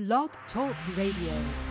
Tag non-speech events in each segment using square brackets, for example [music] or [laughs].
Blog Talk Radio.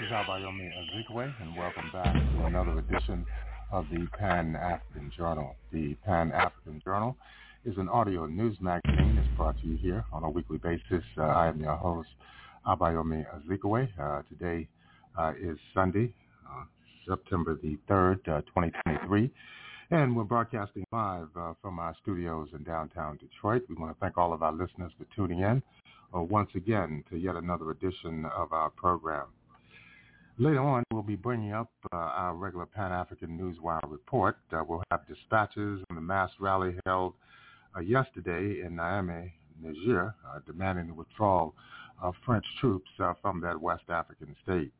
Is Abayomi Azikiwe, and welcome back to another edition of the Pan-African Journal. The Pan-African Journal is an audio news magazine. It's brought to you here on a weekly basis. Uh, I am your host, Abayomi Azikiwe. Uh, today uh, is Sunday, uh, September the 3rd, 2023. Uh, and we're broadcasting live uh, from our studios in downtown Detroit. We want to thank all of our listeners for tuning in once again to yet another edition of our program. Later on, we'll be bringing up uh, our regular Pan-African Newswire report. Uh, we'll have dispatches on the mass rally held uh, yesterday in Niamey, Niger, uh, demanding the withdrawal of French troops uh, from that West African state.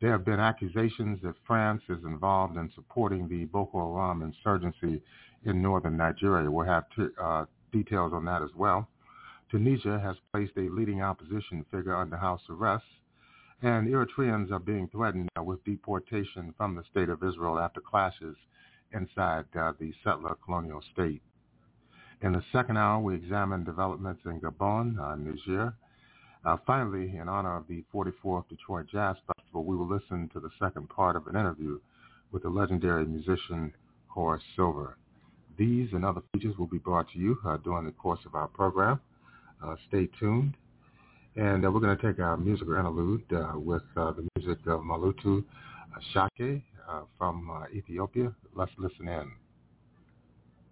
There have been accusations that France is involved in supporting the Boko Haram insurgency in northern Nigeria. We'll have t- uh, details on that as well. Tunisia has placed a leading opposition figure under house arrest and Eritreans are being threatened with deportation from the state of Israel after clashes inside uh, the settler colonial state. In the second hour, we examine developments in Gabon, uh, Niger. Uh, finally, in honor of the 44th Detroit Jazz Festival, we will listen to the second part of an interview with the legendary musician Horace Silver. These and other features will be brought to you uh, during the course of our program. Uh, stay tuned. And uh, we're going to take a musical interlude uh, with uh, the music of Mulatu Astatke uh, from uh, Ethiopia. Let's listen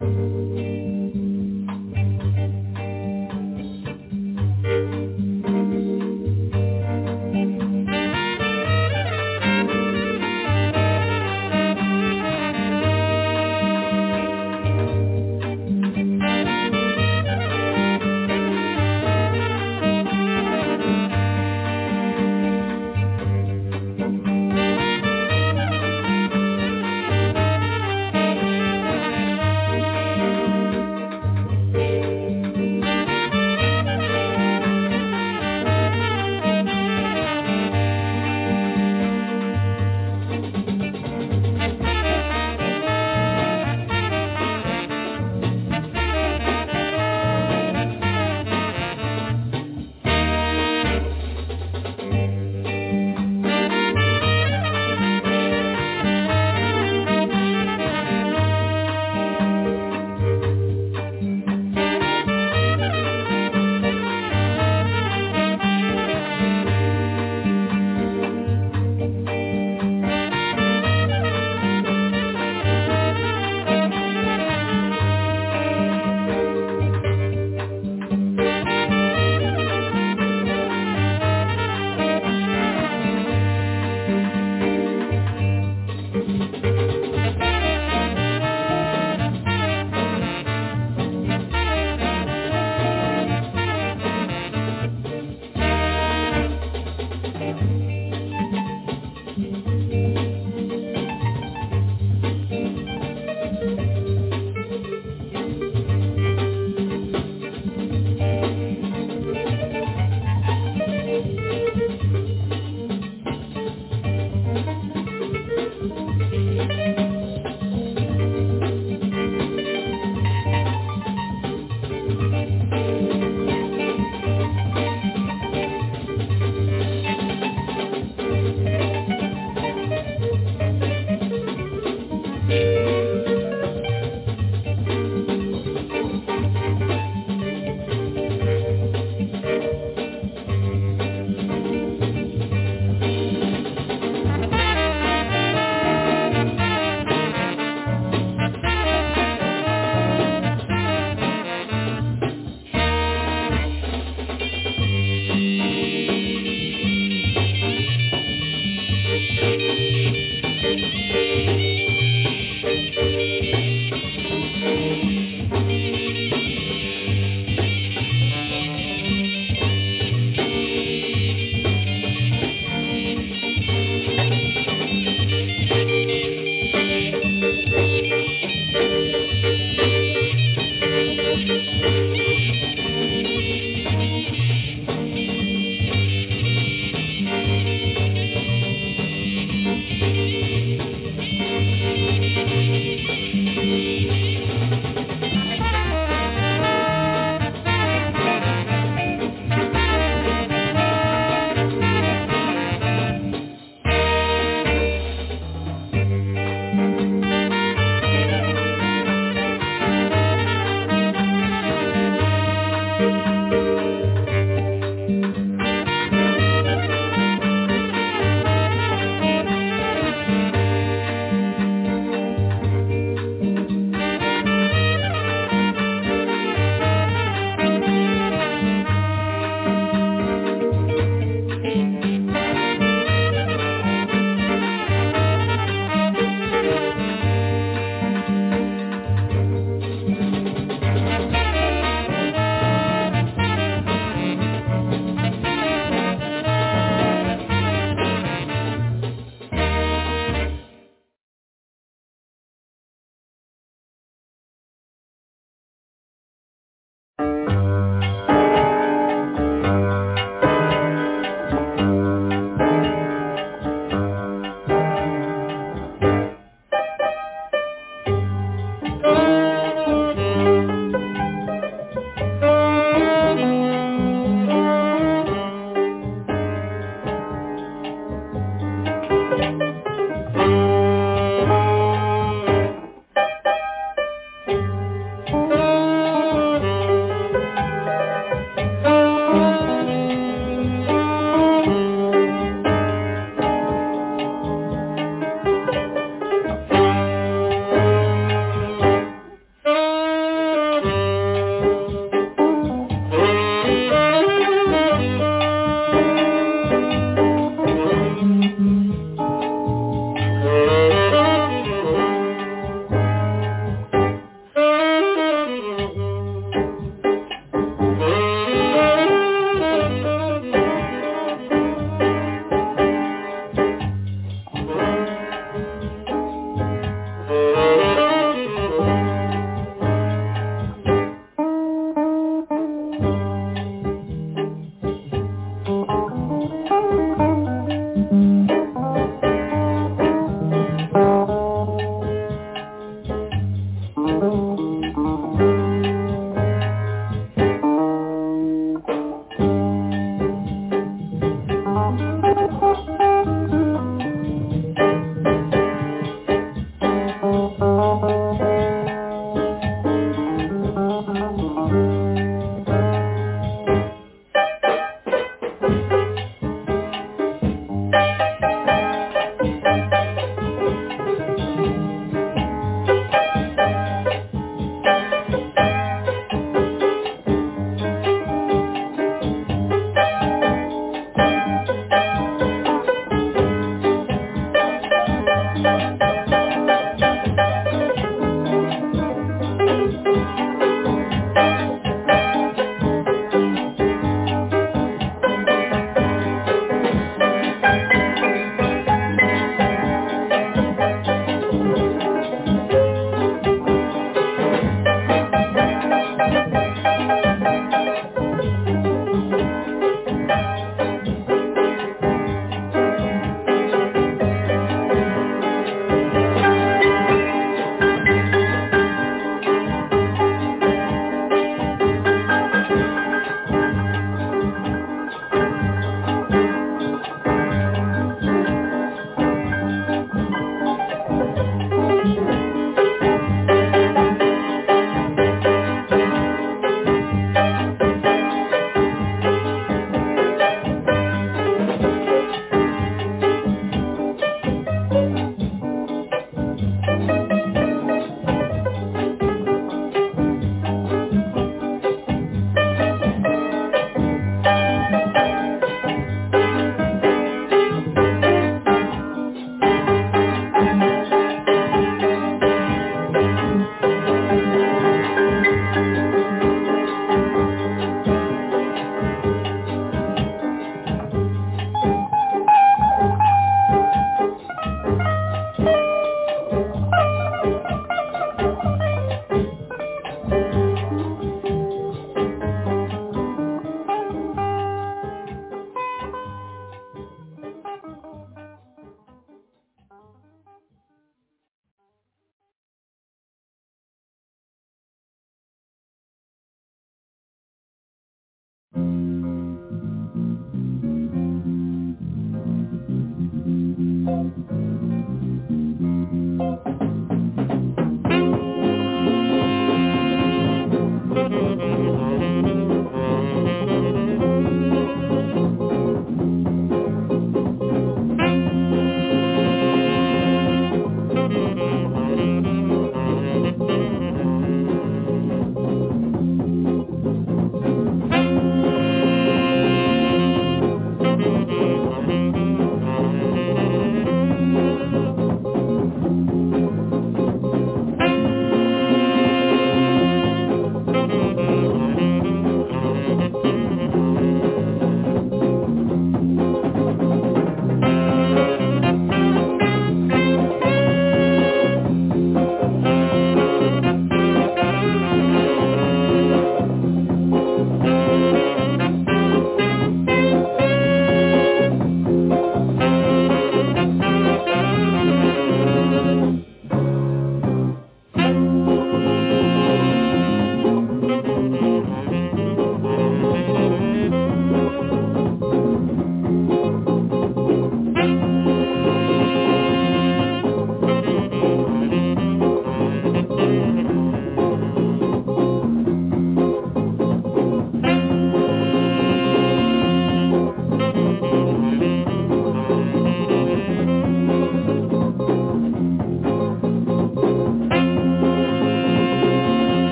in.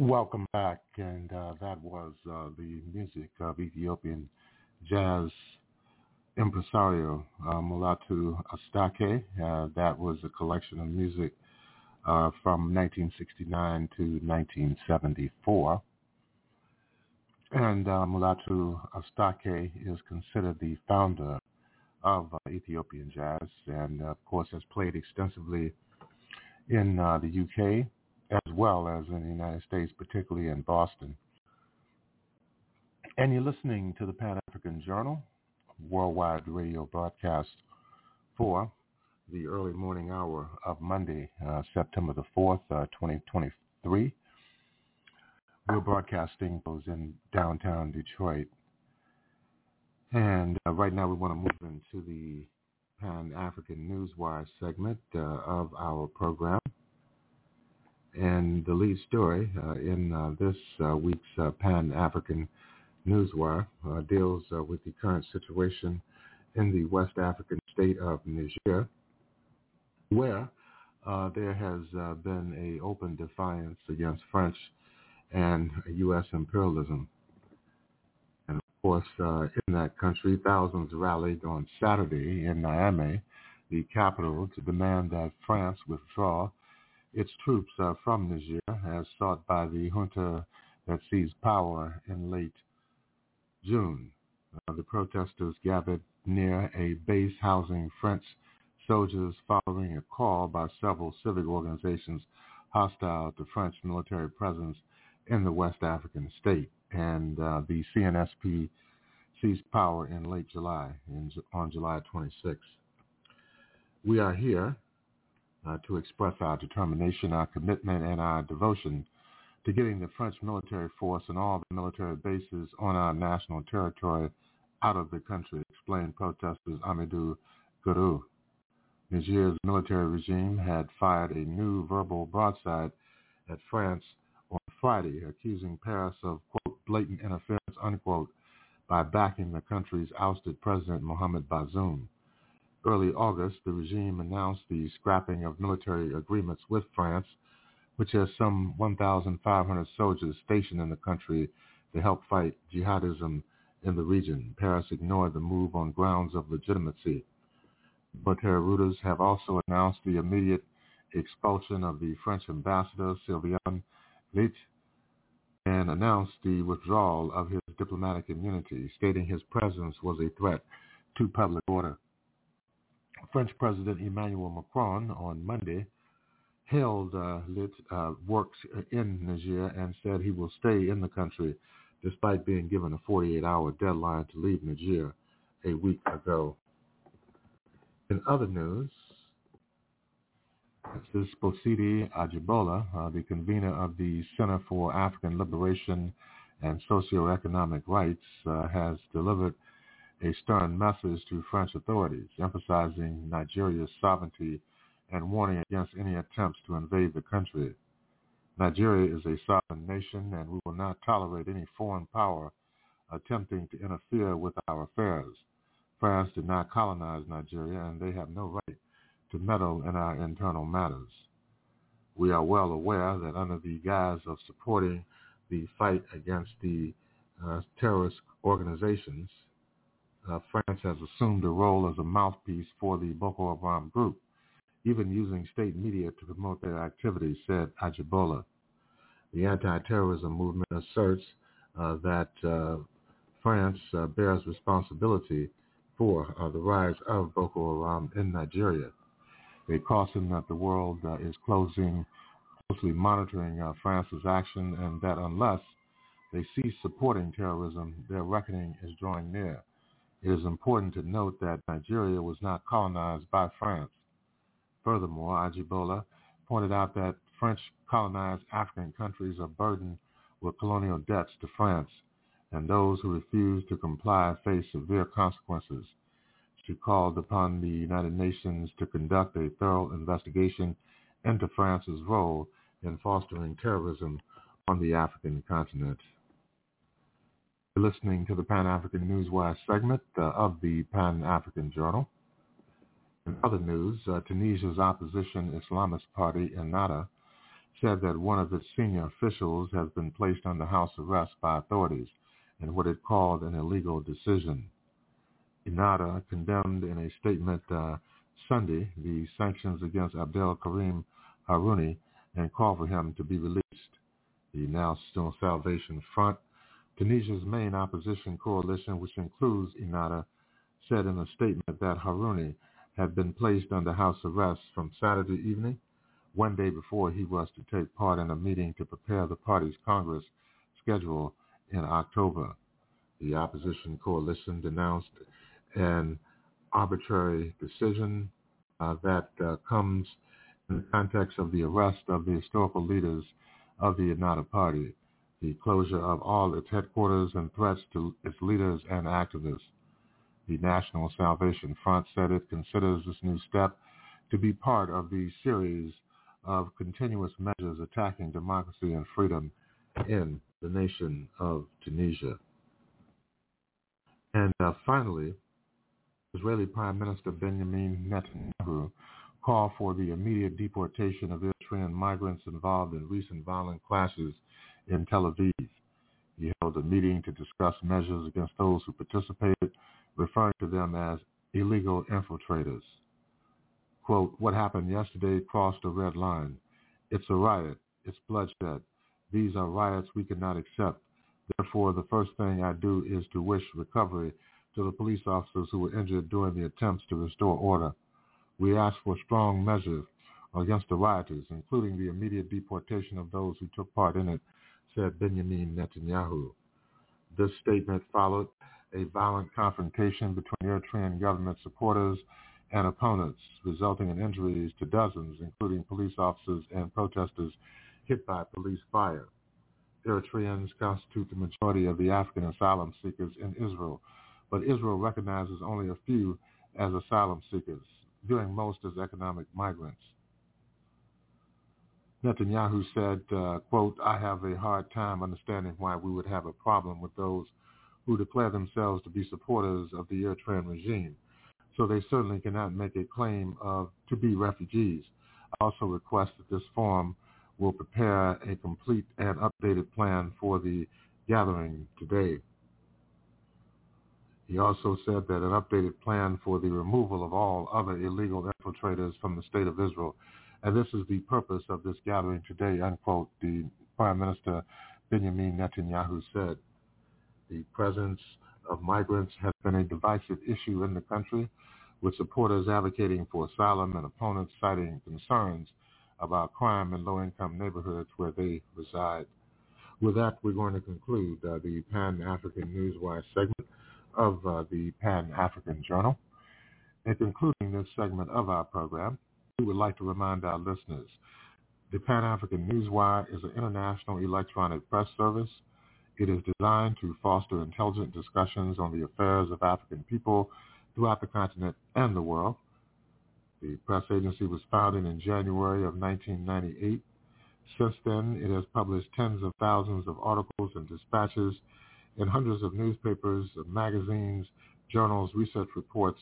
Welcome back, and uh, that was uh, the music of Ethiopian jazz impresario uh, Mulatu Astatke. Uh, that was a collection of music uh, from 1969 to 1974. And uh, Mulatu Astatke is considered the founder of uh, Ethiopian jazz and, of course, has played extensively in the UK as well as in the United States, particularly in Boston. And you're listening to the Pan-African Journal, worldwide radio broadcast for the early morning hour of Monday, uh, September the 4th, uh, 2023. We're broadcasting those in downtown Detroit. And uh, right now we want to move into the Pan-African Newswire segment uh, of our program. And the lead story uh, in uh, this uh, week's uh, Pan-African Newswire uh, deals uh, with the current situation in the West African state of Niger, where there has been a open defiance against French and U.S. imperialism. And of course, in that country, thousands rallied on Saturday in Niamey, the capital, to demand that France withdraw its troops from Niger as sought by the junta that seized power in late June. Uh, the protesters gathered near a base housing French soldiers following a call by several civic organizations hostile to French military presence in the West African state. And uh, the CNSP seized power in late July, in, on July 26. We are here uh, to express our determination, our commitment, and our devotion to getting the French military force and all the military bases on our national territory out of the country, explained protesters Amadou Gourou. Niger's military regime had fired a new verbal broadside at France on Friday, accusing Paris of, quote, blatant interference, unquote, by backing the country's ousted president Mohamed Bazoum early August, the regime announced the scrapping of military agreements with France, which has some 1,500 soldiers stationed in the country to help fight jihadism in the region. Paris ignored the move on grounds of legitimacy. Military rulers have also announced the immediate expulsion of the French ambassador Sylvain Itté and announced the withdrawal of his diplomatic immunity, stating his presence was a threat to public order. French President Emmanuel Macron on Monday hailed uh, Lit uh, works in Niger and said he will stay in the country despite being given a 48-hour deadline to leave Niger a week ago. In other news, this is Bosidi Ajibola, uh, the convener of the Center for African Liberation and Socioeconomic Rights, uh, has delivered a stern message to French authorities, emphasizing Nigeria's sovereignty and warning against any attempts to invade the country. Nigeria is a sovereign nation, and we will not tolerate any foreign power attempting to interfere with our affairs. France did not colonize Nigeria, and they have no right to meddle in our internal matters. We are well aware that under the guise of supporting the fight against the uh, terrorist organizations, uh, France has assumed a role as a mouthpiece for the Boko Haram group, even using state media to promote their activities, said Ajibola. The anti-terrorism movement asserts uh, that uh, France uh, bears responsibility for uh, the rise of Boko Haram in Nigeria. They caution that the world uh, is closing, closely monitoring France's action and that unless they cease supporting terrorism, their reckoning is drawing near. It is important to note that Nigeria was not colonized by France. Furthermore, Ajibola pointed out that French colonized African countries are burdened with colonial debts to France, and those who refuse to comply face severe consequences. She called upon the United Nations to conduct a thorough investigation into France's role in fostering terrorism on the African continent. You're listening to the Pan-African Newswire segment uh, of the Pan-African Journal. In other news, uh, Tunisia's opposition Islamist party, Ennahda, said that one of its senior officials has been placed under house arrest by authorities in what it called an illegal decision. Ennahda condemned in a statement uh, Sunday the sanctions against Abdel Karim Harouni and called for him to be released. The National Salvation Front, Tunisia's main opposition coalition, which includes Ennahda, said in a statement that Harouni had been placed under house arrest from Saturday evening, one day before he was to take part in a meeting to prepare the party's Congress schedule in October. The opposition coalition denounced an arbitrary decision uh, that uh, comes in the context of the arrest of the historical leaders of the Ennahda Party, the closure of all its headquarters and threats to its leaders and activists. The National Salvation Front said it considers this new step to be part of the series of continuous measures attacking democracy and freedom in the nation of Tunisia. And uh, finally, Israeli Prime Minister Benjamin Netanyahu called for the immediate deportation of Eritrean migrants involved in recent violent clashes in Tel Aviv. He held a meeting to discuss measures against those who participated, referring to them as illegal infiltrators. Quote, what happened yesterday crossed a red line. It's a riot. It's bloodshed. These are riots we cannot accept. Therefore, the first thing I do is to wish recovery to the police officers who were injured during the attempts to restore order. We ask for strong measures against the rioters, including the immediate deportation of those who took part in it, said Benjamin Netanyahu. This statement followed a violent confrontation between Eritrean government supporters and opponents, resulting in injuries to dozens, including police officers and protesters hit by police fire. Eritreans constitute the majority of the African asylum seekers in Israel, but Israel recognizes only a few as asylum seekers, viewing most as economic migrants. Netanyahu said, uh, quote, I have a hard time understanding why we would have a problem with those who declare themselves to be supporters of the Eritrean regime. So they certainly cannot make a claim of to be refugees. I also request that this forum will prepare a complete and updated plan for the gathering today. He also said that an updated plan for the removal of all other illegal infiltrators from the state of Israel, and this is the purpose of this gathering today, unquote, the Prime Minister Benjamin Netanyahu said. The presence of migrants has been a divisive issue in the country, with supporters advocating for asylum and opponents citing concerns about crime in low-income neighborhoods where they reside. With that, we're going to conclude uh, the Pan-African Newswire segment of uh, the Pan-African Journal. In concluding this segment of our program, we would like to remind our listeners the Pan-African Newswire is an international electronic press service. It is designed to foster intelligent discussions on the affairs of African people throughout the continent and the world. The press agency was founded in January of 1998. Since then, it has published tens of thousands of articles and dispatches in hundreds of newspapers, magazines, journals, research reports,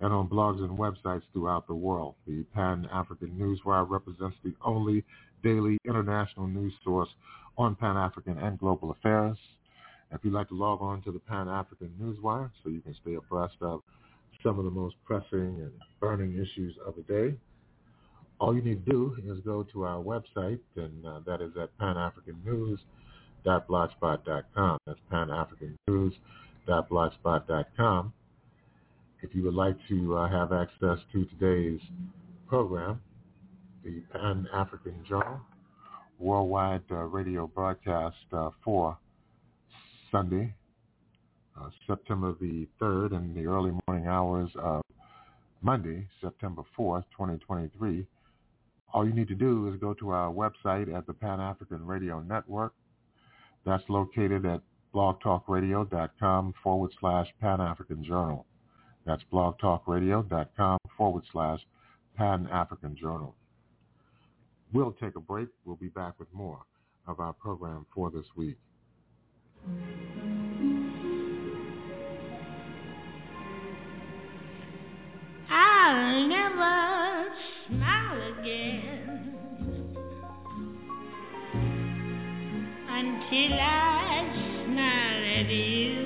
and on blogs and websites throughout the world. The Pan-African Newswire represents the only daily international news source on Pan-African and global affairs. If you'd like to log on to the Pan-African Newswire so you can stay abreast of some of the most pressing and burning issues of the day, all you need to do is go to our website, and uh, that is at panafricannews.blogspot.com. That's panafricannews.blogspot.com. If you would like to uh, have access to today's program, the Pan-African Journal, worldwide uh, radio broadcast uh, for Sunday, uh, September the 3rd in the early morning hours of Monday, September 4th, 2023. All you need to do is go to our website at the Pan-African Radio Network. That's located at blogtalkradio.com forward slash Pan-African Journal. That's blogtalkradio.com forward slash Pan-African Journal. We'll take a break. We'll be back with more of our program for this week. I'll never smile again until I smile at you.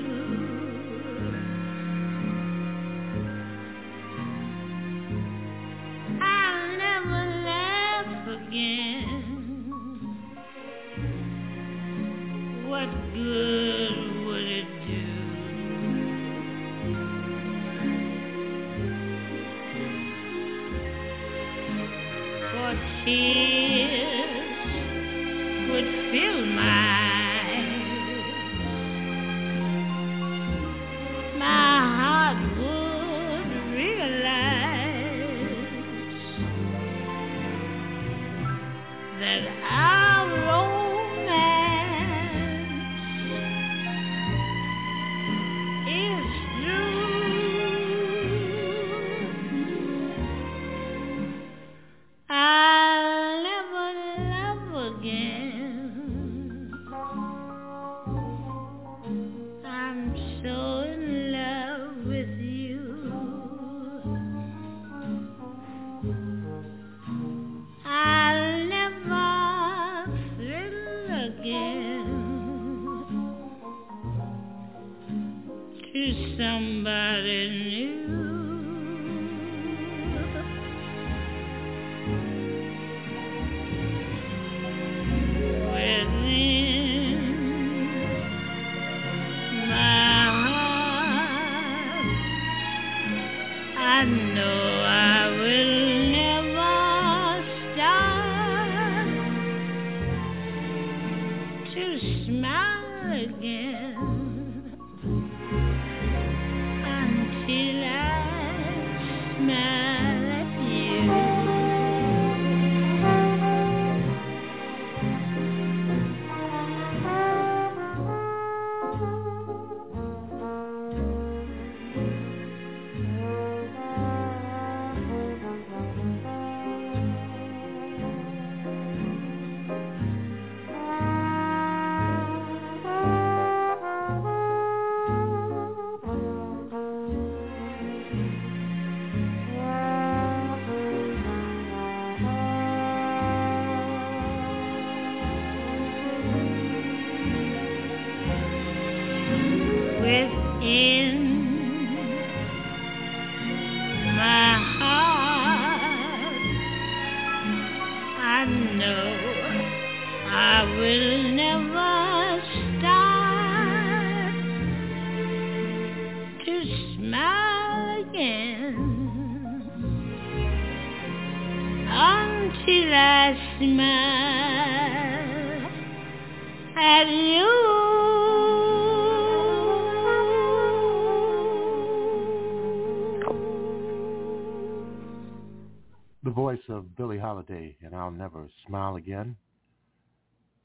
Smile Again.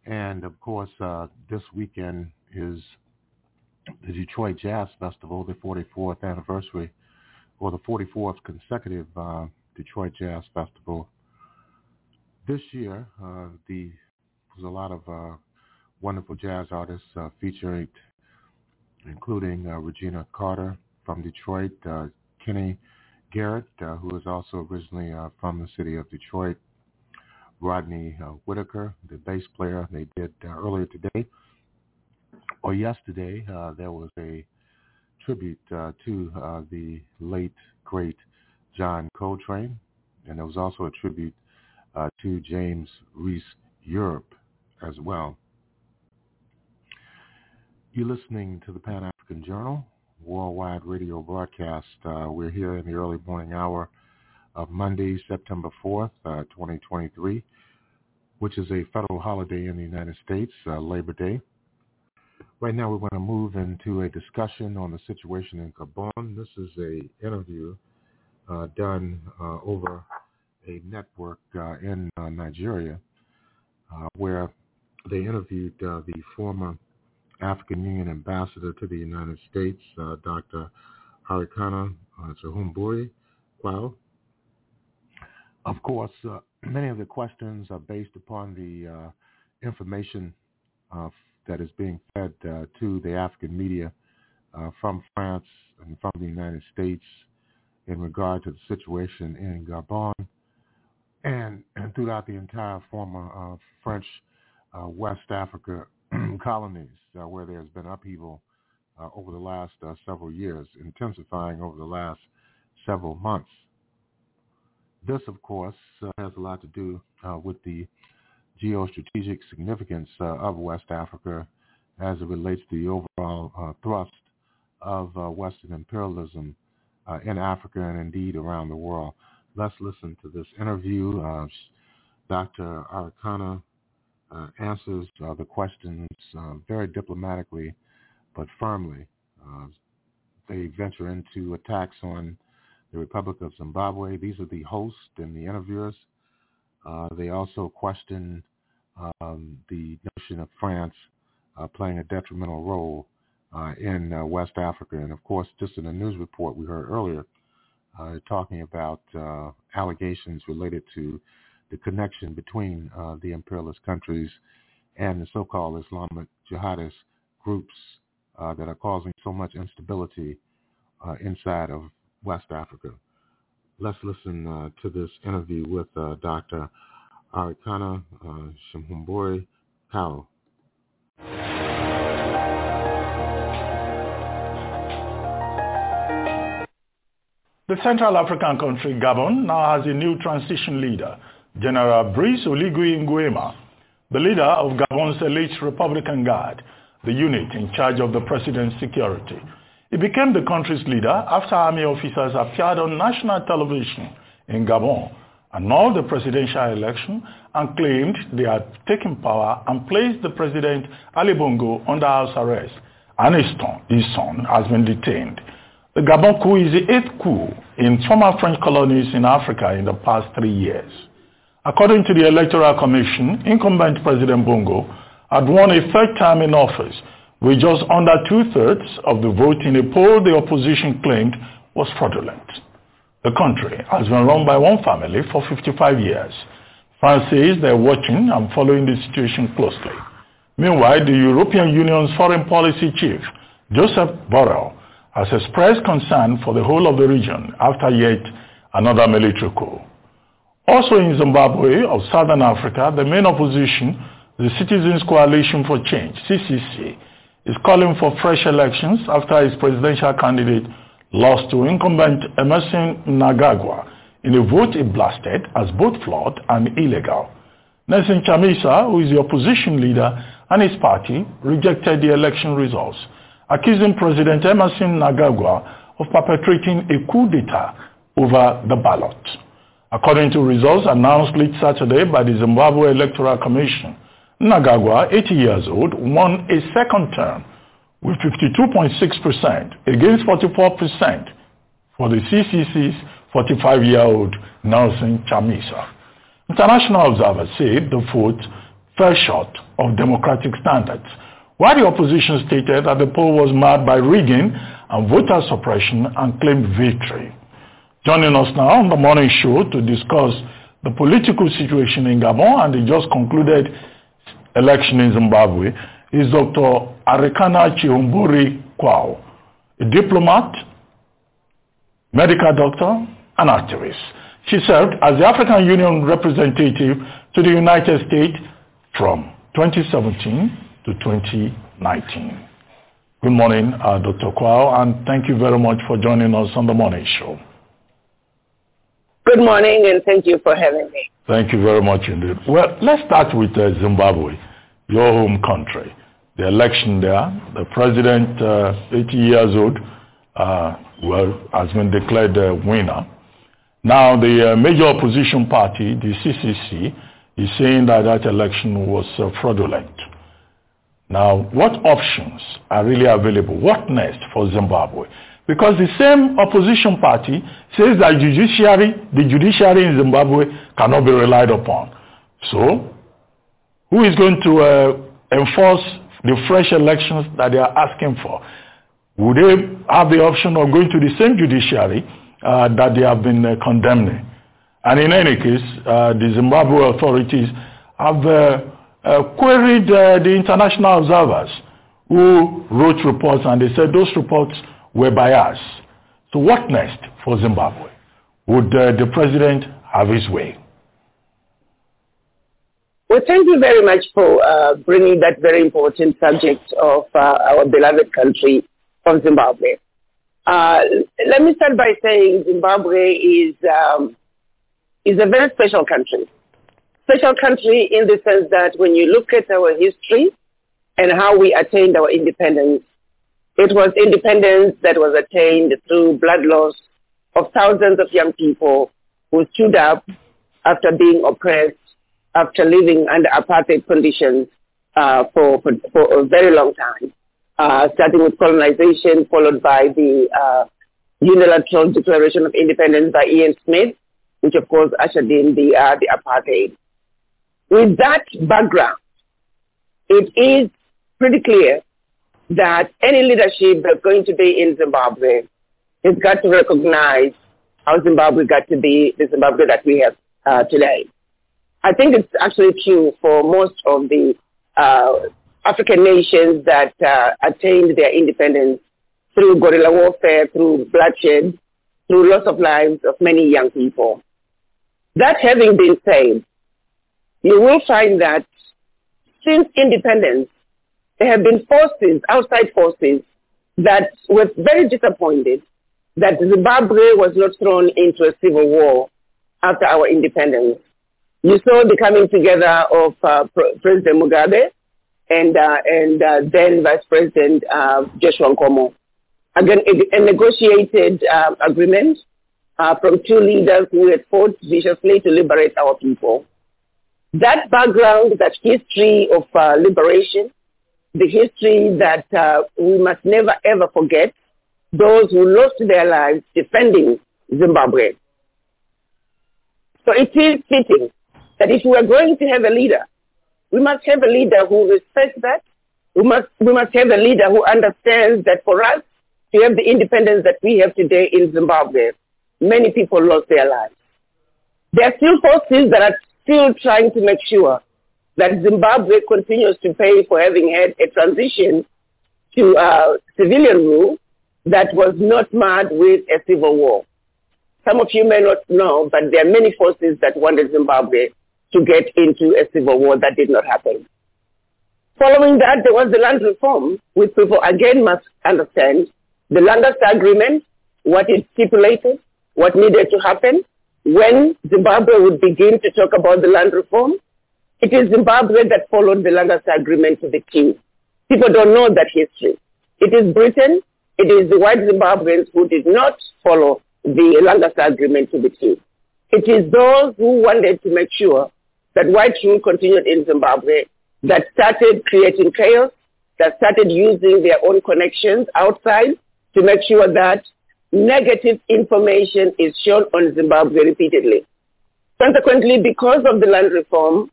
And of course, uh, this weekend is the Detroit Jazz Festival, the 44th anniversary, or the 44th consecutive uh, Detroit Jazz Festival. This year, uh, the was a lot of uh, wonderful jazz artists uh, featured, including uh, Regina Carter from Detroit, Kenny Garrett, who is also originally from the city of Detroit, Rodney uh, Whitaker, the bass player. They did uh, earlier today or yesterday. Uh, there was a tribute uh, to uh, the late great John Coltrane, and there was also a tribute uh, to James Reese Europe as well. You're listening to the Pan African Journal worldwide radio broadcast. Uh, we're here in the early morning hour of Monday, September 4th, uh, 2023, which is a federal holiday in the United States, uh, Labor Day. Right now, we're going to move into a discussion on the situation in Gabon. This is a interview uh, done uh, over a network uh, in uh, Nigeria where they interviewed the former African Union ambassador to the United States, Dr. Arikana uh, Quao. Of course, [clears throat] many of the questions are based upon the information that is being fed uh, to the African media uh, from France and from the United States in regard to the situation in Gabon and, and throughout the entire former uh, French uh, West Africa [clears throat] colonies uh, where there's been upheaval uh, over the last several years, intensifying over the last several months. This, of course, has a lot to do with the geostrategic significance uh, of West Africa as it relates to the overall uh, thrust of uh, Western imperialism uh, in Africa and indeed around the world. Let's listen to this interview. Uh, Dr. Arikana uh, answers the questions very diplomatically but firmly. they venture into attacks on the Republic of Zimbabwe. These are the hosts and the interviewers. Uh, they also question um, the notion of France uh, playing a detrimental role uh, in uh, West Africa. And of course, just in a news report we heard earlier, uh, talking about uh, allegations related to the connection between the imperialist countries and the so-called Islamic jihadist groups that are causing so much instability inside of West Africa. Let's listen to this interview with Dr. Arikana uh, Chihombori. The Central African country, Gabon, now has a new transition leader, General Brice Oligui Nguema, the leader of Gabon's elite Republican Guard, the unit in charge of the president's security. He became the country's leader after army officers appeared on national television in Gabon annulled the presidential election and claimed they had taken power and placed the president Ali Bongo under house arrest. And his son, his son has been detained. The Gabon coup is the eighth coup in former French colonies in Africa in the past three years. According to the Electoral Commission, incumbent President Bongo had won a third term in office with just under two-thirds of the vote in a poll the opposition claimed was fraudulent. The country has been run by one family for 55 years. France says they're watching and following the situation closely. Meanwhile, the European Union's foreign policy chief, Joseph Borrell, has expressed concern for the whole of the region after yet another military coup. Also in Zimbabwe of Southern Africa, the main opposition, the Citizens Coalition for Change, CCC, is calling for fresh elections after his presidential candidate lost to incumbent Emmerson Mnangagwa in a vote he blasted as both flawed and illegal. Nelson Chamisa, who is the opposition leader, and his party rejected the election results, accusing President Emmerson Mnangagwa of perpetrating a coup d'etat over the ballot. According to results announced late Saturday by the Zimbabwe Electoral Commission, Mnangagwa, 80 years old, won a second term with 52.6% against 44% for the CCC's 45-year-old Nelson Chamisa. International observers say the vote fell short of democratic standards, while the opposition stated that the poll was marred by rigging and voter suppression and claimed victory. Joining us now on the morning show to discuss the political situation in Gabon and the just concluded election in Zimbabwe is Dr. Arikana Chihombori Quao, a diplomat, medical doctor, and activist. She served as the African Union representative to the United States from 2017 to 2019. Good morning, uh, Dr. Quao, and thank you very much for joining us on the morning show. Good morning, and thank you for having me. Thank you very much indeed. Well, let's start with uh, Zimbabwe your home country. The election there, the president, uh, 80 years old, uh, well, has been declared the winner. Now, the uh, major opposition party, the CCC, is saying that that election was uh, fraudulent. Now, what options are really available? What next for Zimbabwe? Because the same opposition party says that judiciary, the judiciary in Zimbabwe cannot be relied upon. So, who is going to uh, enforce the fresh elections that they are asking for? Would they have the option of going to the same judiciary uh, that they have been uh, condemning? And in any case, uh, the Zimbabwe authorities have uh, uh, queried the international observers who wrote reports and they said those reports were biased. So what next for Zimbabwe? Would the president have his way? Well, thank you very much for uh, bringing that very important subject of uh, our beloved country of Zimbabwe. Uh, let me start by saying Zimbabwe is um, is a very special country. Special country in the sense that when you look at our history and how we attained our independence, it was independence that was attained through blood loss of thousands of young people who stood up after being oppressed after living under apartheid conditions uh, for, for, for, a very long time, uh, starting with colonization, followed by the uh, unilateral declaration of independence by Ian Smith, which of course ushered in the, uh, the apartheid. With that background, it is pretty clear that any leadership that's going to be in Zimbabwe has got to recognize how Zimbabwe got to be the Zimbabwe that we have uh, today. I think it's actually true for most of the uh, African nations that uh, attained their independence through guerrilla warfare, through bloodshed, through loss of lives of many young people. That having been said, you will find that since independence, there have been forces, outside forces, that were very disappointed that Zimbabwe was not thrown into a civil war after our independence. You saw the coming together of uh, President Mugabe and, uh, and uh, then Vice President uh, Joshua Nkomo. Again, a, a negotiated uh, agreement uh, from two leaders who had fought viciously to liberate our people. That background, that history of liberation, the history that uh, we must never ever forget, those who lost their lives defending Zimbabwe. So it is fitting that if we are going to have a leader, we must have a leader who respects that. We must, we must have a leader who understands that for us to have the independence that we have today in Zimbabwe, many people lost their lives. There are still forces that are still trying to make sure that Zimbabwe continues to pay for having had a transition to uh, civilian rule that was not marred with a civil war. Some of you may not know, but there are many forces that wanted Zimbabwe to get into a civil war that did not happen. Following that, there was the land reform, which people again must understand. The Lancaster Agreement, what it stipulated, what needed to happen, when Zimbabwe would begin to talk about the land reform. It is Zimbabwe that followed the Lancaster Agreement to the T. People don't know that history. It is Britain, it is the white Zimbabweans who did not follow the Lancaster Agreement to the T. It is those who wanted to make sure that white rule continued in Zimbabwe that started creating chaos, that started using their own connections outside to make sure that negative information is shown on Zimbabwe repeatedly. Consequently, because of the land reform,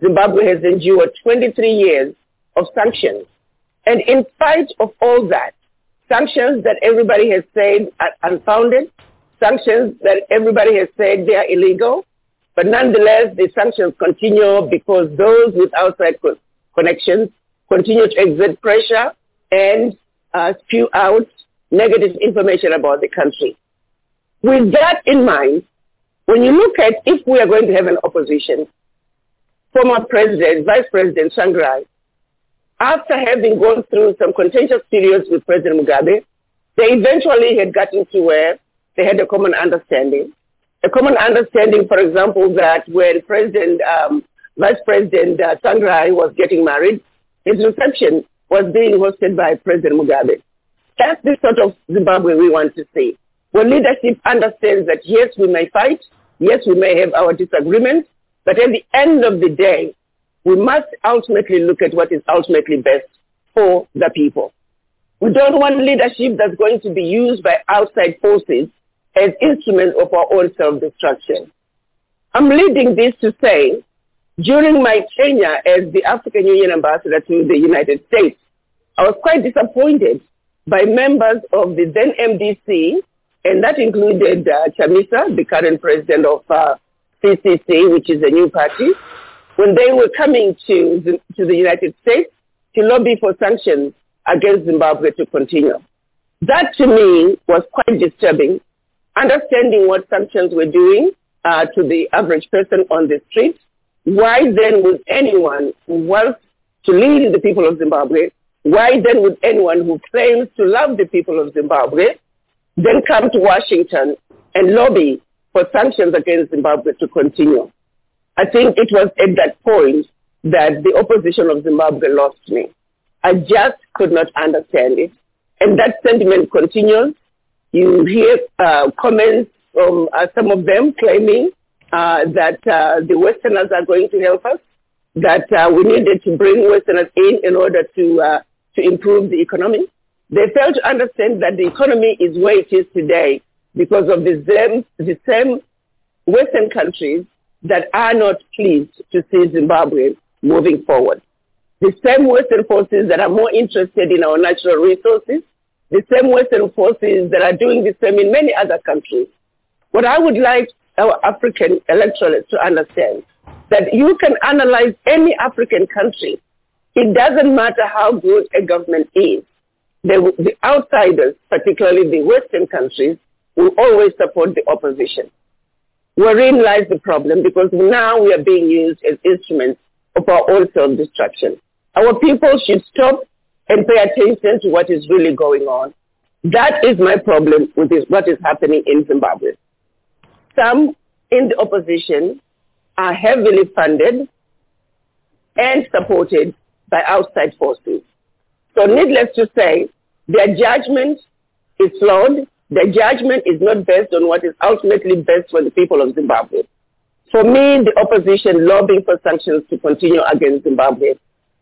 Zimbabwe has endured 23 years of sanctions. And in spite of all that, sanctions that everybody has said are unfounded, sanctions that everybody has said they are illegal, but nonetheless, the sanctions continue because those with outside co- connections continue to exert pressure and uh, spew out negative information about the country. With that in mind, when you look at if we are going to have an opposition, former President, Vice President Tsvangirai, after having gone through some contentious periods with President Mugabe, they eventually had gotten to where they had a common understanding a common understanding, for example, that when President, um, Vice President uh, was getting married, his reception was being hosted by President Mugabe. That's the sort of Zimbabwe we want to see, when leadership understands that yes, we may fight, yes, we may have our disagreements, but at the end of the day, we must ultimately look at what is ultimately best for the people. We don't want leadership that's going to be used by outside forces as instruments of our own self-destruction. I'm leading this to say, during my tenure as the African Union ambassador to the United States, I was quite disappointed by members of the then MDC, and that included uh, Chamisa, the current president of uh, CCC, which is a new party, when they were coming to the, to the United States to lobby for sanctions against Zimbabwe to continue. That to me was quite disturbing. Understanding what sanctions were doing uh, to the average person on the street, why then would anyone who wants to lead the people of Zimbabwe, why then would anyone who claims to love the people of Zimbabwe then come to Washington and lobby for sanctions against Zimbabwe to continue? I think it was at that point that the opposition of Zimbabwe lost me. I just could not understand it. And that sentiment continues. You hear uh, comments from uh, some of them claiming uh, that uh, the Westerners are going to help us, that uh, we needed to bring Westerners in in order to, uh, to improve the economy. They fail to understand that the economy is where it is today because of the same, the same Western countries that are not pleased to see Zimbabwe moving forward. The same Western forces that are more interested in our natural resources, the same Western forces that are doing the same in many other countries. What I would like our African electorate to understand that you can analyze any African country. It doesn't matter how good a government is. The, the outsiders, particularly the Western countries, will always support the opposition. Wherein lies the problem because now we are being used as instruments of our own self-destruction. Our people should stop and pay attention to what is really going on. That is my problem with this, what is happening in Zimbabwe. Some in the opposition are heavily funded and supported by outside forces. So needless to say, their judgment is flawed the judgment is not based on what is ultimately best for the people of Zimbabwe. For me, the opposition lobbying for sanctions to continue against Zimbabwe,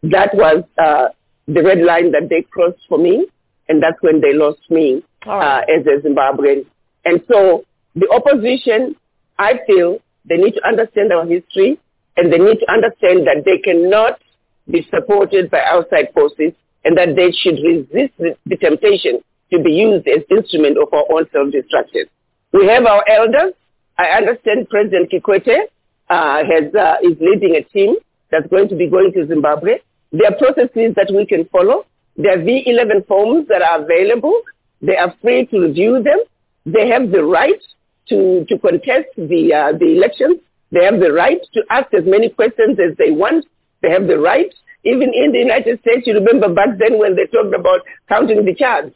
that was uh, the red line that they crossed for me, and that's when they lost me uh, as a Zimbabwean. And so the opposition, I feel, they need to understand our history, and they need to understand that they cannot be supported by outside forces, and that they should resist the, the temptation to be used as instrument of our own self-destruction. We have our elders. I understand President Kikwete uh, has, uh, is leading a team that's going to be going to Zimbabwe. There are processes that we can follow. There are V11 forms that are available. They are free to review them. They have the right to, to contest the, uh, the elections. They have the right to ask as many questions as they want. They have the right, even in the United States, you remember back then when they talked about counting the cards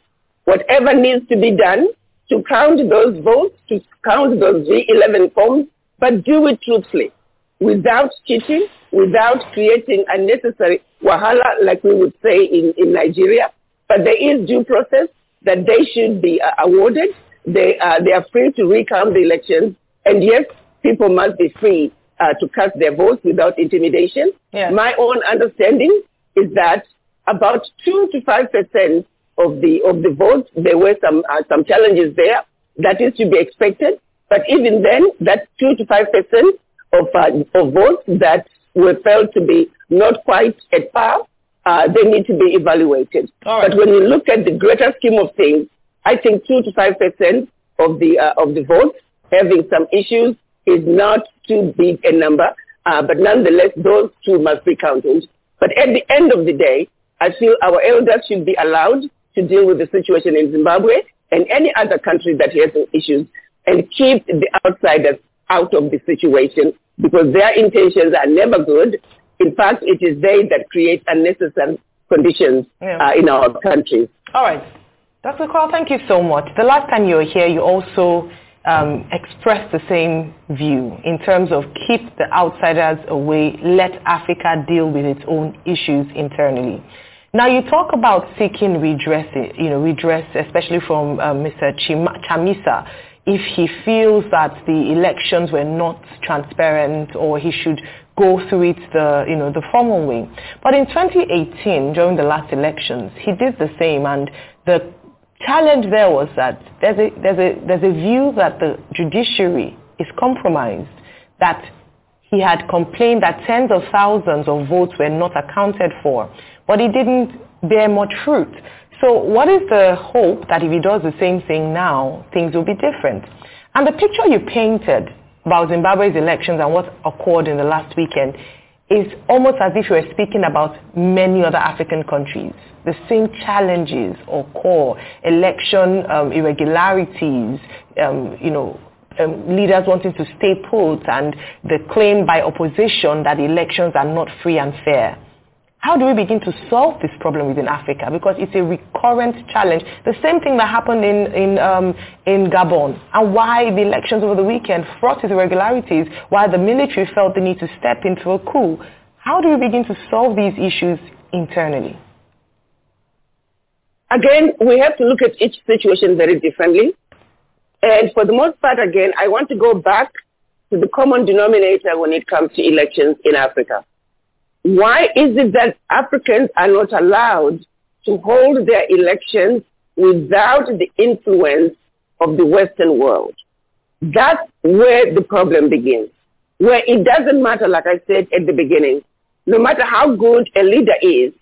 whatever needs to be done to count those votes, to count those V11 forms, but do it truthfully, without cheating, without creating unnecessary wahala, like we would say in, in Nigeria. But there is due process that they should be uh, awarded. They, uh, they are free to recount the elections. And yes, people must be free uh, to cast their votes without intimidation. Yeah. My own understanding is that about 2 to 5 percent of the of the votes. There were some uh, some challenges there. That is to be expected. But even then, that two to five percent of uh, of votes that were felt to be not quite at par, uh, they need to be evaluated. Right. But when you look at the greater scheme of things, I think two to five percent of the uh, of the votes having some issues is not too big a number. Uh, but nonetheless, those two must be counted. But at the end of the day, I feel our elders should be allowed to deal with the situation in Zimbabwe and any other country that has issues and keep the outsiders out of the situation because their intentions are never good. In fact, it is they that create unnecessary conditions yeah. uh, in our countries. All right. Dr. Carl, thank you so much. The last time you were here, you also um, expressed the same view in terms of keep the outsiders away, let Africa deal with its own issues internally. Now you talk about seeking redress, you know, redress, especially from uh, Mr. Chima- Chamisa, if he feels that the elections were not transparent or he should go through it the, you know, the formal way. But in 2018, during the last elections, he did the same and the challenge there was that there's a, there's a, there's a view that the judiciary is compromised, that he had complained that tens of thousands of votes were not accounted for, but it didn't bear much fruit. So what is the hope that if he does the same thing now, things will be different? And the picture you painted about Zimbabwe's elections and what occurred in the last weekend is almost as if you were speaking about many other African countries. The same challenges occur, election um, irregularities, um, you know, um, leaders wanting to stay put and the claim by opposition that elections are not free and fair. How do we begin to solve this problem within Africa? Because it's a recurrent challenge. The same thing that happened in, in, um, in Gabon and why the elections over the weekend fraught with irregularities, why the military felt the need to step into a coup. How do we begin to solve these issues internally? Again, we have to look at each situation very differently. And for the most part, again, I want to go back to the common denominator when it comes to elections in Africa. Why is it that Africans are not allowed to hold their elections without the influence of the Western world? That's where the problem begins. Where it doesn't matter, like I said at the beginning, no matter how good a leader is,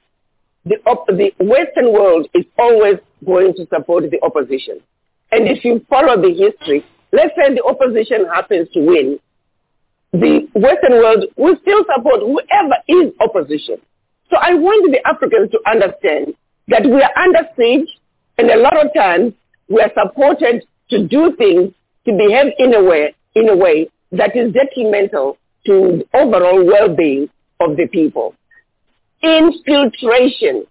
the, op- the Western world is always going to support the opposition. And if you follow the history, let's say the opposition happens to win, the Western world will still support whoever is opposition. So I want the Africans to understand that we are under siege and a lot of times we are supported to do things, to behave in a way, in a way that is detrimental to the overall well-being of the people. Infiltration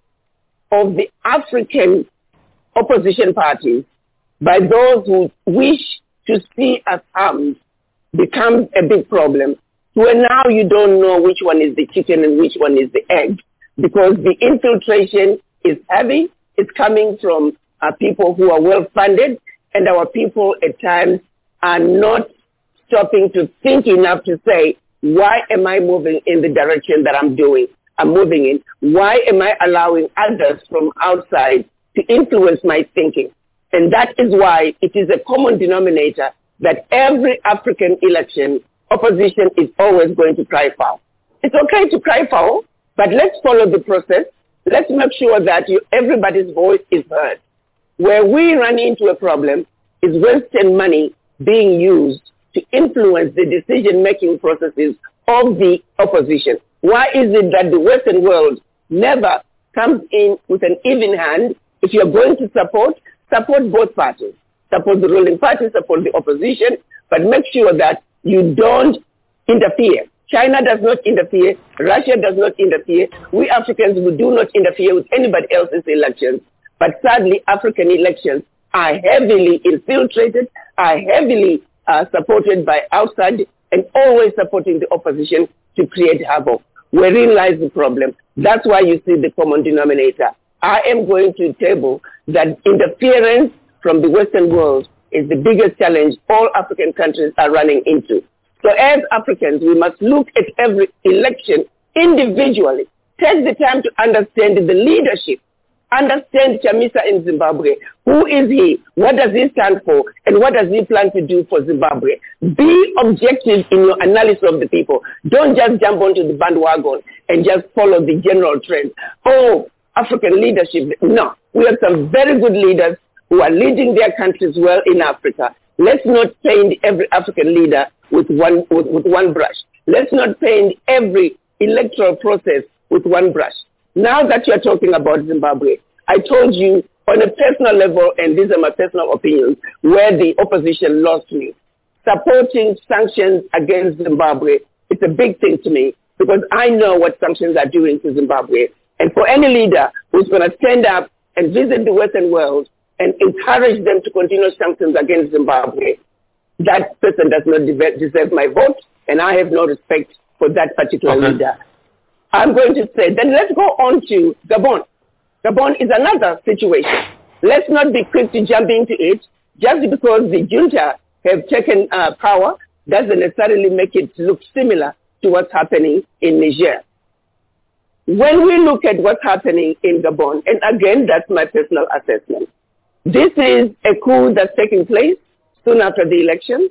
of the African opposition parties by those who wish to see us harmed becomes a big problem where now you don't know which one is the chicken and which one is the egg because the infiltration is heavy. It's coming from uh, people who are well funded and our people at times are not stopping to think enough to say, why am I moving in the direction that I'm doing? I'm moving in. Why am I allowing others from outside to influence my thinking? And that is why it is a common denominator that every African election, opposition is always going to cry foul. It's okay to cry foul, but let's follow the process. Let's make sure that you, everybody's voice is heard. Where we run into a problem is Western money being used to influence the decision-making processes of the opposition. Why is it that the Western world never comes in with an even hand? If you're going to support, support both parties support the ruling party, support the opposition, but make sure that you don't interfere. China does not interfere. Russia does not interfere. We Africans, we do not interfere with anybody else's elections. But sadly, African elections are heavily infiltrated, are heavily uh, supported by outside and always supporting the opposition to create havoc. Wherein lies the problem. That's why you see the common denominator. I am going to table that interference from the Western world is the biggest challenge all African countries are running into. So as Africans, we must look at every election individually. Take the time to understand the leadership. Understand Chamisa in Zimbabwe. Who is he? What does he stand for? And what does he plan to do for Zimbabwe? Be objective in your analysis of the people. Don't just jump onto the bandwagon and just follow the general trend. Oh, African leadership. No. We have some very good leaders who are leading their countries well in Africa. Let's not paint every African leader with one, with, with one brush. Let's not paint every electoral process with one brush. Now that you're talking about Zimbabwe, I told you on a personal level, and these are my personal opinions, where the opposition lost me. Supporting sanctions against Zimbabwe, it's a big thing to me because I know what sanctions are doing to Zimbabwe. And for any leader who's going to stand up and visit the Western world and encourage them to continue sanctions against Zimbabwe, that person does not deserve my vote, and I have no respect for that particular okay. leader. I'm going to say, then let's go on to Gabon. Gabon is another situation. Let's not be quick to jump into it. Just because the junta have taken uh, power doesn't necessarily make it look similar to what's happening in Niger. When we look at what's happening in Gabon, and again, that's my personal assessment, this is a coup that's taking place soon after the election.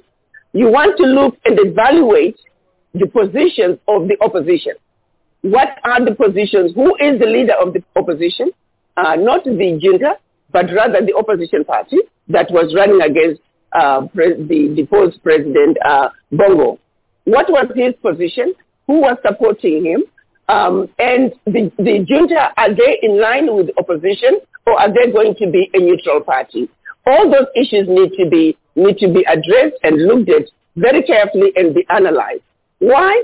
You want to look and evaluate the positions of the opposition. What are the positions? Who is the leader of the opposition? Uh, not the junta, but rather the opposition party that was running against uh, the deposed president uh, Bongo. What was his position? Who was supporting him? Um, and the, the junta, are they in line with opposition or are they going to be a neutral party? All those issues need to be, need to be addressed and looked at very carefully and be analyzed. Why?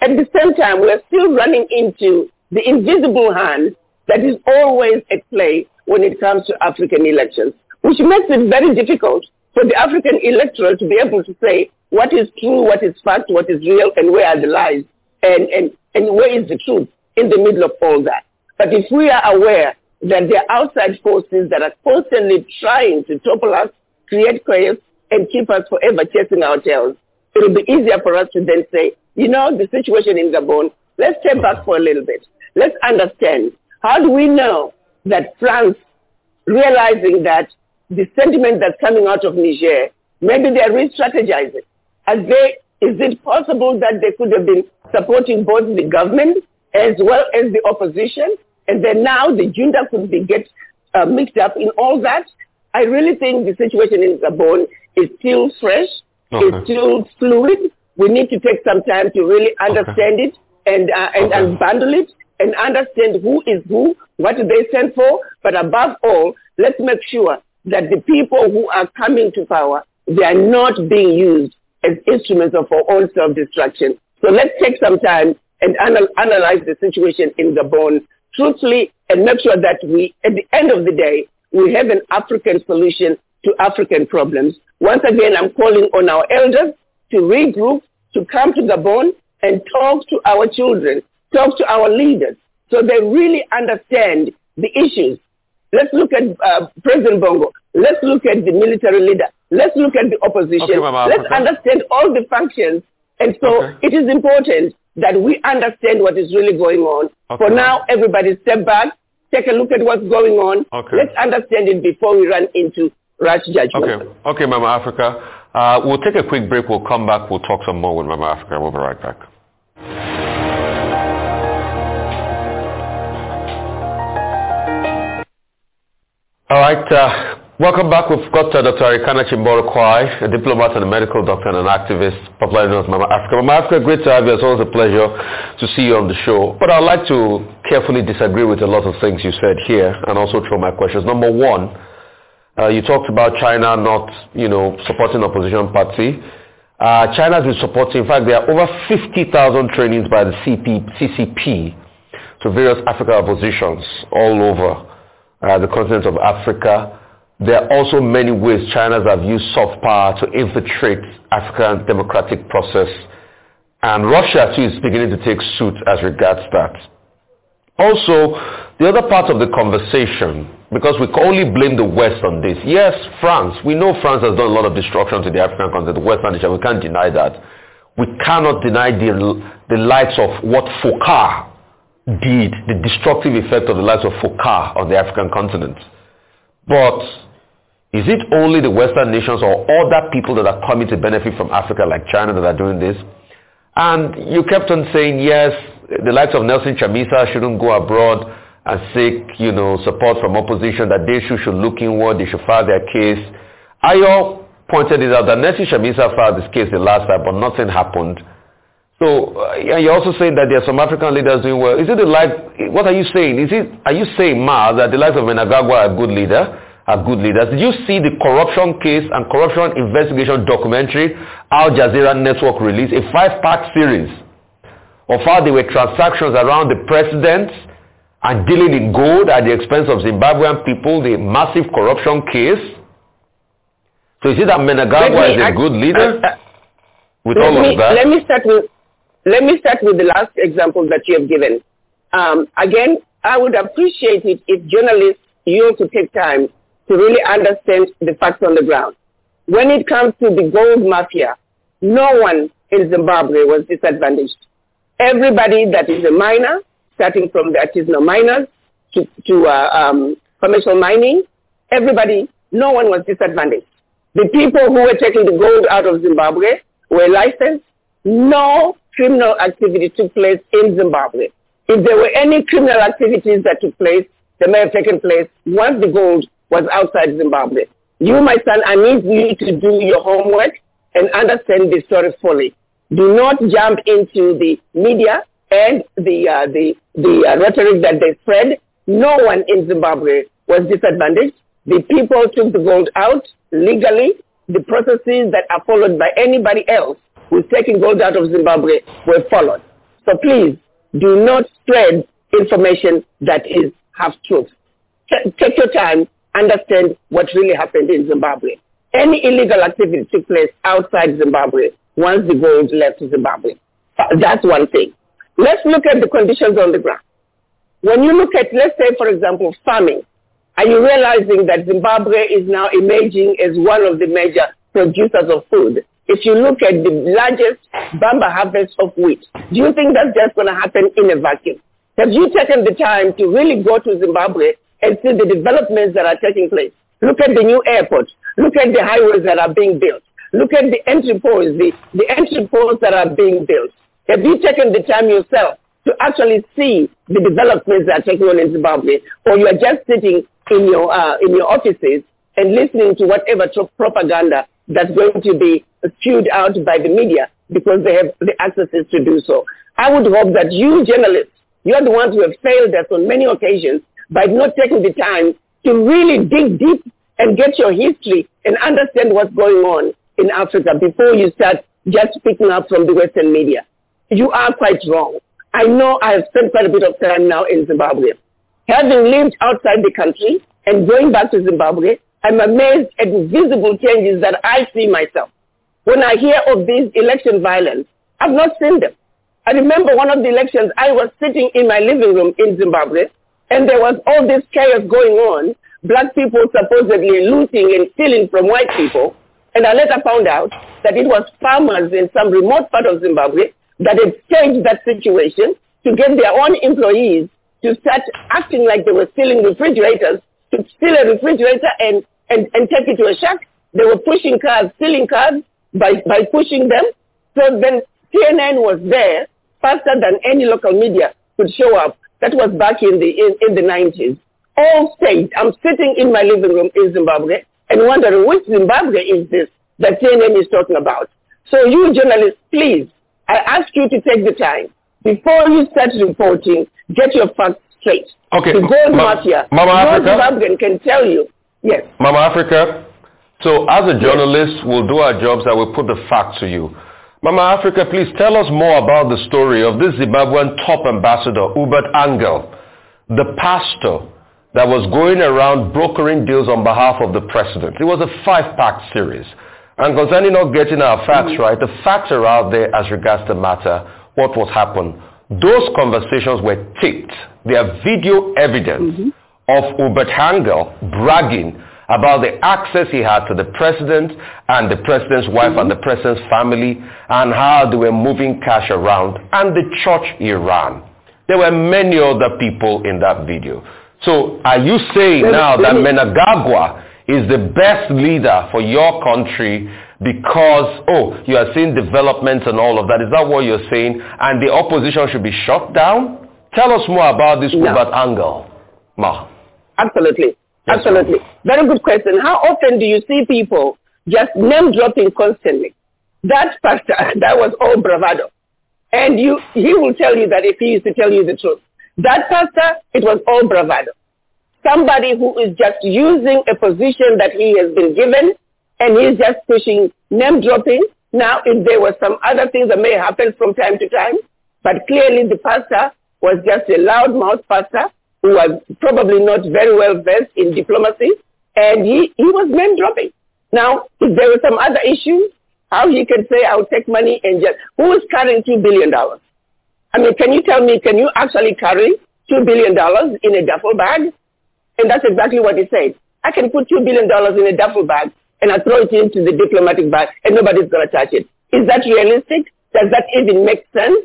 At the same time, we're still running into the invisible hand that is always at play when it comes to African elections, which makes it very difficult for the African electorate to be able to say what is true, what is fact, what is real, and where are the lies, and, and, and where is the truth in the middle of all that. But if we are aware that there are outside forces that are constantly trying to topple us, create chaos, and keep us forever chasing our tails, it will be easier for us to then say, you know, the situation in Gabon, let's step back for a little bit. Let's understand. How do we know that France, realizing that the sentiment that's coming out of Niger, maybe they're re-strategizing. As they, is it possible that they could have been supporting both the government as well as the opposition, and then now the junta could be get uh, mixed up in all that? I really think the situation in Gabon is still fresh, okay. it's still fluid. We need to take some time to really understand okay. it and uh, and okay. unbundle it and understand who is who, what do they stand for, but above all, let's make sure that the people who are coming to power, they are not being used as instruments of our own self-destruction. So let's take some time and anal- analyze the situation in Gabon truthfully and make sure that we, at the end of the day, we have an African solution to African problems. Once again, I'm calling on our elders to regroup, to come to Gabon and talk to our children, talk to our leaders so they really understand the issues Let's look at uh, President Bongo. Let's look at the military leader. Let's look at the opposition. Okay, Let's understand all the functions. And so okay. it is important that we understand what is really going on. Okay. For now, everybody step back, take a look at what's going on. Okay. Let's understand it before we run into rash judgment. Okay, okay Mama Africa. Uh, we'll take a quick break. We'll come back. We'll talk some more with Mama Africa. We'll be right back. All right. Uh, welcome back. We've got uh, Dr. Arikana Chihombori Quao, a diplomat and a medical doctor and an activist, popularly known as Mama Africa. Mama Africa, great to have you. It's always a pleasure to see you on the show. But I'd like to carefully disagree with a lot of things you said here and also throw my questions. Number one, uh, you talked about China not, you know, supporting opposition party. Uh, China has been supporting, in fact, there are over 50,000 trainings by the CP, CCP to various African oppositions all over uh, the continent of Africa. There are also many ways China have used soft power to infiltrate African democratic process. And Russia too is beginning to take suit as regards that. Also, the other part of the conversation, because we can only blame the West on this. Yes, France. We know France has done a lot of destruction to the African continent, the Western nation. We can't deny that. We cannot deny the, the lights of what Foccart did, the destructive effect of the lives of Foccart on the African continent. But is it only the Western nations or other people that are coming to benefit from Africa like China that are doing this? And you kept on saying, yes, the likes of Nelson Chamisa shouldn't go abroad and seek, you know, support from opposition, that they should, should look inward, they should file their case. Ayo pointed it out that Nelson Chamisa filed this case the last time, but nothing happened. So uh, you're also saying that there are some African leaders doing well. Is it the like? What are you saying? Is it? Are you saying, Ma, that the likes of Mnangagwa are a good leader? Are good leaders? Did you see the corruption case and corruption investigation documentary Al Jazeera Network released a five-part series of how there were transactions around the president and dealing in gold at the expense of Zimbabwean people, the massive corruption case. So is it that Mnangagwa is a good leader? Uh, uh, with all me, of that? Let me start with let me start with the last example that you have given. Um, again, I would appreciate it if journalists, you to take time to really understand the facts on the ground. When it comes to the gold mafia, no one in Zimbabwe was disadvantaged. Everybody that is a miner, starting from the artisanal miners to, to uh, um, commercial mining, everybody, no one was disadvantaged. The people who were taking the gold out of Zimbabwe were licensed. No criminal activity took place in Zimbabwe. If there were any criminal activities that took place, they may have taken place once the gold was outside Zimbabwe. You, my son, I need you to do your homework and understand the story fully. Do not jump into the media and the, uh, the, the uh, rhetoric that they spread. No one in Zimbabwe was disadvantaged. The people took the gold out legally. The processes that are followed by anybody else who's taking gold out of Zimbabwe were followed. So please do not spread information that is half truth. Take your time understand what really happened in Zimbabwe. Any illegal activity took place outside Zimbabwe once the gold left Zimbabwe. That's one thing. Let's look at the conditions on the ground. When you look at, let's say, for example, farming, are you realizing that Zimbabwe is now emerging as one of the major producers of food? If you look at the largest bamba harvest of wheat, do you think that's just going to happen in a vacuum? Have you taken the time to really go to Zimbabwe and see the developments that are taking place. Look at the new airport. Look at the highways that are being built. Look at the entry points, the, the entry points that are being built. Have you taken the time yourself to actually see the developments that are taking on in Zimbabwe, or you are just sitting in your, uh, in your offices and listening to whatever propaganda that's going to be spewed out by the media because they have the accesses to do so. I would hope that you journalists, you're the ones who have failed us on many occasions by not taking the time to really dig deep and get your history and understand what's going on in Africa before you start just picking up from the Western media. You are quite wrong. I know I have spent quite a bit of time now in Zimbabwe. Having lived outside the country and going back to Zimbabwe, I'm amazed at the visible changes that I see myself. When I hear of these election violence, I've not seen them. I remember one of the elections, I was sitting in my living room in Zimbabwe and there was all this chaos going on, black people supposedly looting and stealing from white people. And I later found out that it was farmers in some remote part of Zimbabwe that had staged that situation to get their own employees to start acting like they were stealing refrigerators, to steal a refrigerator and, and, and take it to a shack. They were pushing cars, stealing cars by, by pushing them. So then CNN was there faster than any local media could show up that was back in the, in, in the 90s. All state. I'm sitting in my living room in Zimbabwe and wondering which Zimbabwe is this that CNN is talking about. So you journalists, please, I ask you to take the time before you start reporting, get your facts straight. Okay. The gold Ma- mafia. Mama Africa? Zimbabwean can tell you. Yes. Mama Africa, so as a journalist, we'll do our jobs and we'll put the facts to you. Mama Africa, please tell us more about the story of this Zimbabwean top ambassador, Uebert Angel, the pastor that was going around brokering deals on behalf of the president. It was a five-pack series. And concerning not getting our facts Mm-hmm. right, the facts are out there as regards the matter, what was happened. Those conversations were taped. There are video evidence Mm-hmm. of Uebert Angel bragging about the access he had to the president and the president's wife and the mm-hmm. president's family and how they were moving cash around and the church he ran. There were many other people in that video. So are you saying now that me- Mnangagwa is the best leader for your country because, oh, you are seeing developments and all of that. Is that what you're saying? And the opposition should be shut down? Tell us more about this No. Angel. Ma. Absolutely. Absolutely. Very good question. How often do you see people just name dropping constantly? That pastor, [laughs] that was all bravado. And you, he will tell you that if he used to tell you the truth. That pastor, it was all bravado. Somebody who is just using a position that he has been given and he's just pushing name dropping. Now, if there were some other things that may happen from time to time, but clearly the pastor was just a loudmouth pastor who was probably not very well versed in diplomacy, and he, he was name dropping. Now, if there were some other issues, how he can say, I'll take money and just, who is carrying $2 billion? I mean, can you tell me, can you actually carry $2 billion in a duffel bag? And that's exactly what he said. I can put $2 billion in a duffel bag and I throw it into the diplomatic bag and nobody's going to touch it. Is that realistic? Does that even make sense?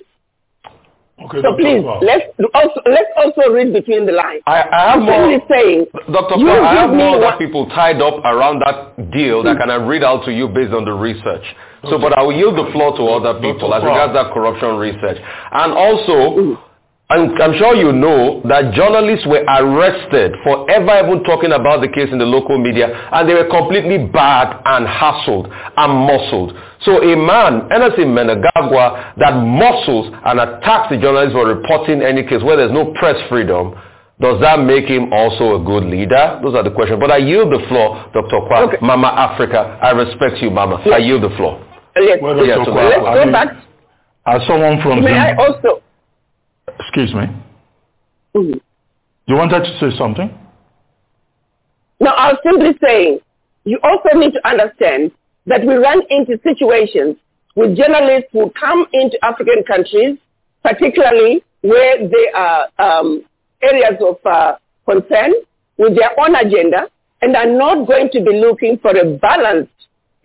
Okay, so Dr. please, Quao. let's also, let's also read between the lines. I, I have I'm more, simply saying, Dr. you Quao, I have give me more what- other people tied up around that deal that hmm. can I read out to you based on the research. So, but I will yield the floor to other people Dr. as regards that corruption research. And also, hmm. I'm, I'm sure you know that journalists were arrested for ever even talking about the case in the local media and they were completely barred and hassled and muscled. So a man, Emmerson Mnangagwa, that muscles and attacks the journalists for reporting any case where there's no press freedom, does that make him also a good leader? Those are the questions. But I yield the floor, Dr. Kwa, Okay. Mama Africa. I respect you, Mama. I yield the floor. let's, Well, Yeah, Dr. so Quao, let's I go mean, back. As someone from May I also, excuse me, Mhm. you wanted to say something? No, I was simply saying, you also need to understand that we run into situations with journalists who come into African countries, particularly where there are um, areas of uh, concern with their own agenda and are not going to be looking for a balanced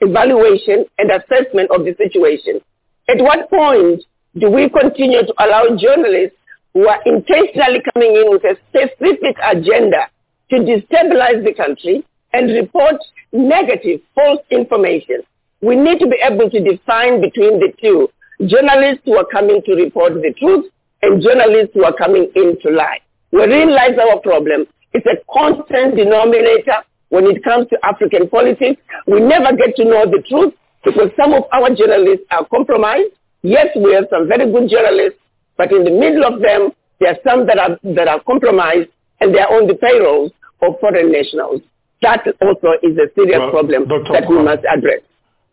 evaluation and assessment of the situation. At what point do we continue to allow journalists who are intentionally coming in with a specific agenda to destabilize the country and report negative, false information? We need to be able to define between the two journalists who are coming to report the truth and journalists who are coming in to lie. Wherein lies our problem. It's a constant denominator when it comes to African politics. We never get to know the truth because some of our journalists are compromised. Yes, we have some very good journalists, but in the middle of them, there are some that are, that are compromised and they are on the payrolls of foreign nationals. That also is a serious Well, problem Dr. that we must address.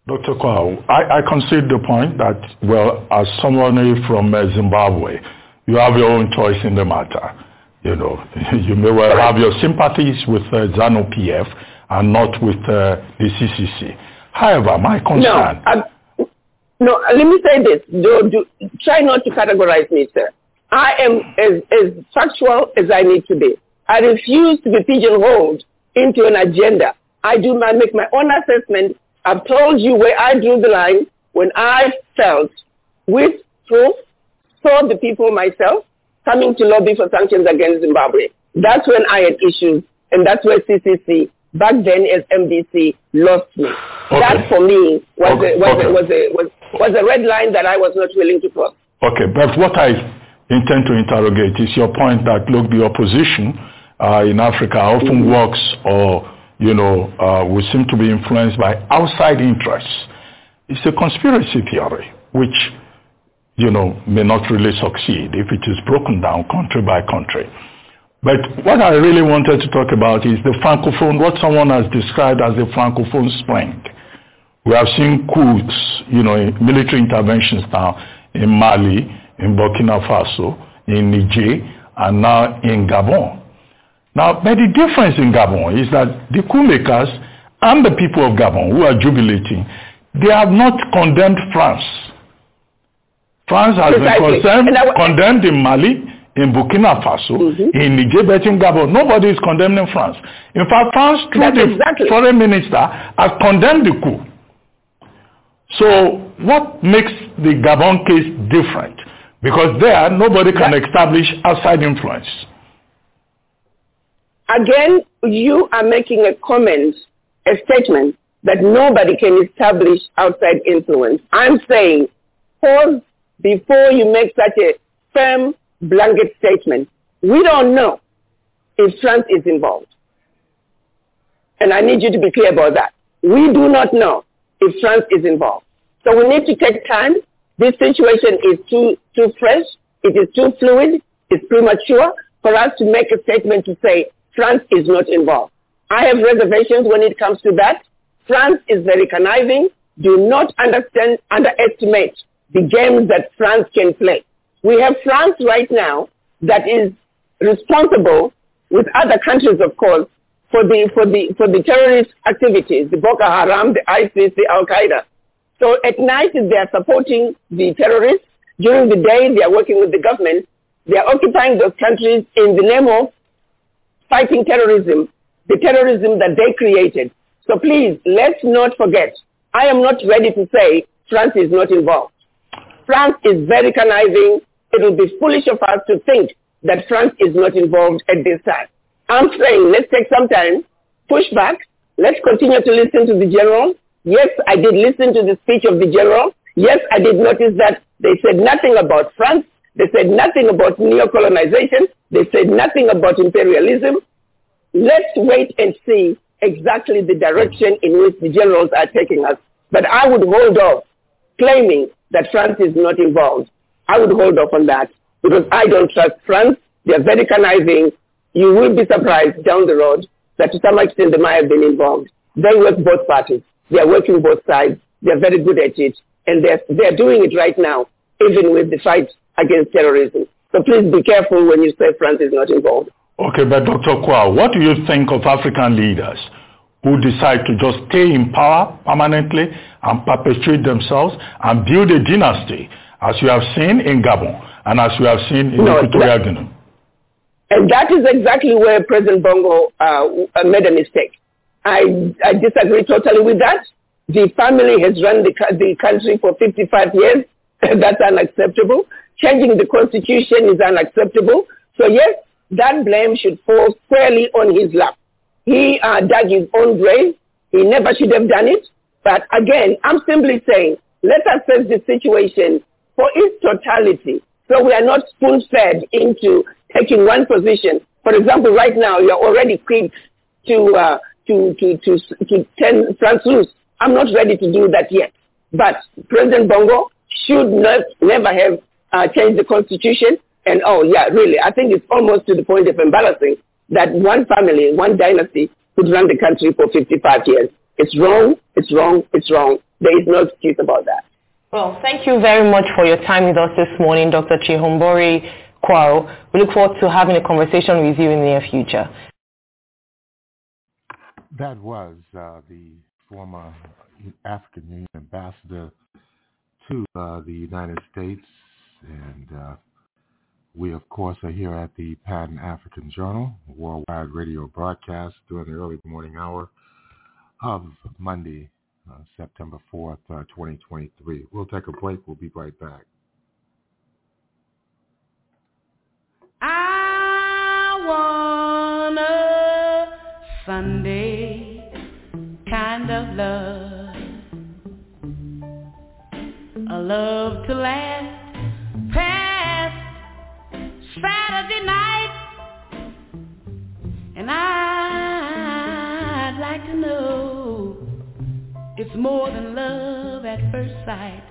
Dr. Quao, I, I concede the point that, well, as someone from uh, Zimbabwe, you have your own choice in the matter. You know, [laughs] you may well have your sympathies with uh, ZANU-PF and not with uh, the CCC. However, my concern, I, no. Let me say this. Do, do, try not to categorize me, sir. I am as, as factual as I need to be. I refuse to be pigeonholed into an agenda. I do my, make my own assessment. I've told you where I drew the line when I felt with proof, saw the people myself coming to lobby for sanctions against Zimbabwe. That's when I had issues, and that's where CCC, back then as MDC, lost me. That for me was, Okay, a, was, okay. a, was, a, was, was a red line that I was not willing to cross. okay, but what I intend to interrogate is your point that, look, the opposition uh, in Africa often works or, you know, uh, we seem to be influenced by outside interests. It's a conspiracy theory, which you know, may not really succeed if it is broken down country by country. But what I really wanted to talk about is the francophone, what someone has described as the francophone spring. We have seen coups, you know, military interventions now in Mali, in Burkina Faso, in Niger, and now in Gabon. Now, but the difference in Gabon is that the coup makers and the people of Gabon who are jubilating, they have not condemned France. France has Precisely. been condemned, And condemned in Mali, in Burkina Faso, Mhm. in Niger, but in Gabon. Nobody is condemning France. In fact, France, through That's the exactly. foreign minister, has condemned the coup. So what makes the Gabon case different? Because there, nobody can That- establish outside influence. Again, you are making a comment, a statement that nobody can establish outside influence. I'm saying pause before you make such a firm blanket statement. We don't know if France is involved. And I need you to be clear about that. We do not know if France is involved. So we need to take time. This situation is too, too fresh. It is too fluid. It's premature for us to make a statement to say France is not involved. I have reservations when it comes to that. France is very conniving. Do not understand, underestimate the games that France can play. We have France right now that is responsible with other countries, of course, for the, for the, for the terrorist activities, the Boko Haram, the ISIS, the Al-Qaeda. So at night they are supporting the terrorists. During the day they are working with the government. They are occupying those countries in the name of fighting terrorism, the terrorism that they created. So please, let's not forget, I am not ready to say France is not involved. France is very conniving. It would be foolish of us to think that France is not involved at this time. I'm saying let's take some time, push back, let's continue to listen to the general. Yes, I did listen to the speech of the general. Yes, I did notice that they said nothing about France. They said nothing about neo-colonization. They said nothing about imperialism. Let's wait and see exactly the direction in which the generals are taking us. But I would hold off claiming that France is not involved. I would hold off on that because I don't trust France. They're very conniving. You will be surprised down the road that to some extent they might have been involved. They work both parties. They're working both sides. They're very good at it. And they're, they're doing it right now, even with the fight against terrorism. So please be careful when you say France is not involved. Okay, but Dr. Kwa, what do you think of African leaders who decide to just stay in power permanently and perpetuate themselves and build a dynasty, as you have seen in Gabon and as you have seen in no, Equatorial Guinea? And that is exactly where President Bongo uh, made a mistake. I, I disagree totally with that. The family has run the, the country for 55 years. [laughs] That's unacceptable. Changing the constitution is unacceptable. So yes, that blame should fall squarely on his lap. He uh, dug his own grave. He never should have done it. But again, I'm simply saying, let us assess the situation for its totality. So we are not spoon-fed into taking one position. For example, right now, you're already quick to, uh, to, to, to, to turn France loose. I'm not ready to do that yet. But President Bongo should not, never have uh, changed the constitution. And oh yeah, really, I think it's almost to the point of embarrassing that one family, one dynasty could run the country for 55 years. It's wrong, it's wrong, it's wrong. There is no excuse about that. Well, thank you very much for your time with us this morning, Dr. Chihombori Kwaru. We look forward to having a conversation with you in the near future. That was uh, the former African Union ambassador to uh, the United States, and uh, we, of course, are here at the Pan African Journal, worldwide radio broadcast during the early morning hour of Monday, uh, September 4th, uh, 2023. We'll take a break. We'll be right back. I want a Sunday kind of love, a love to last past Saturday night, and I'd like to know it's more than love at first sight.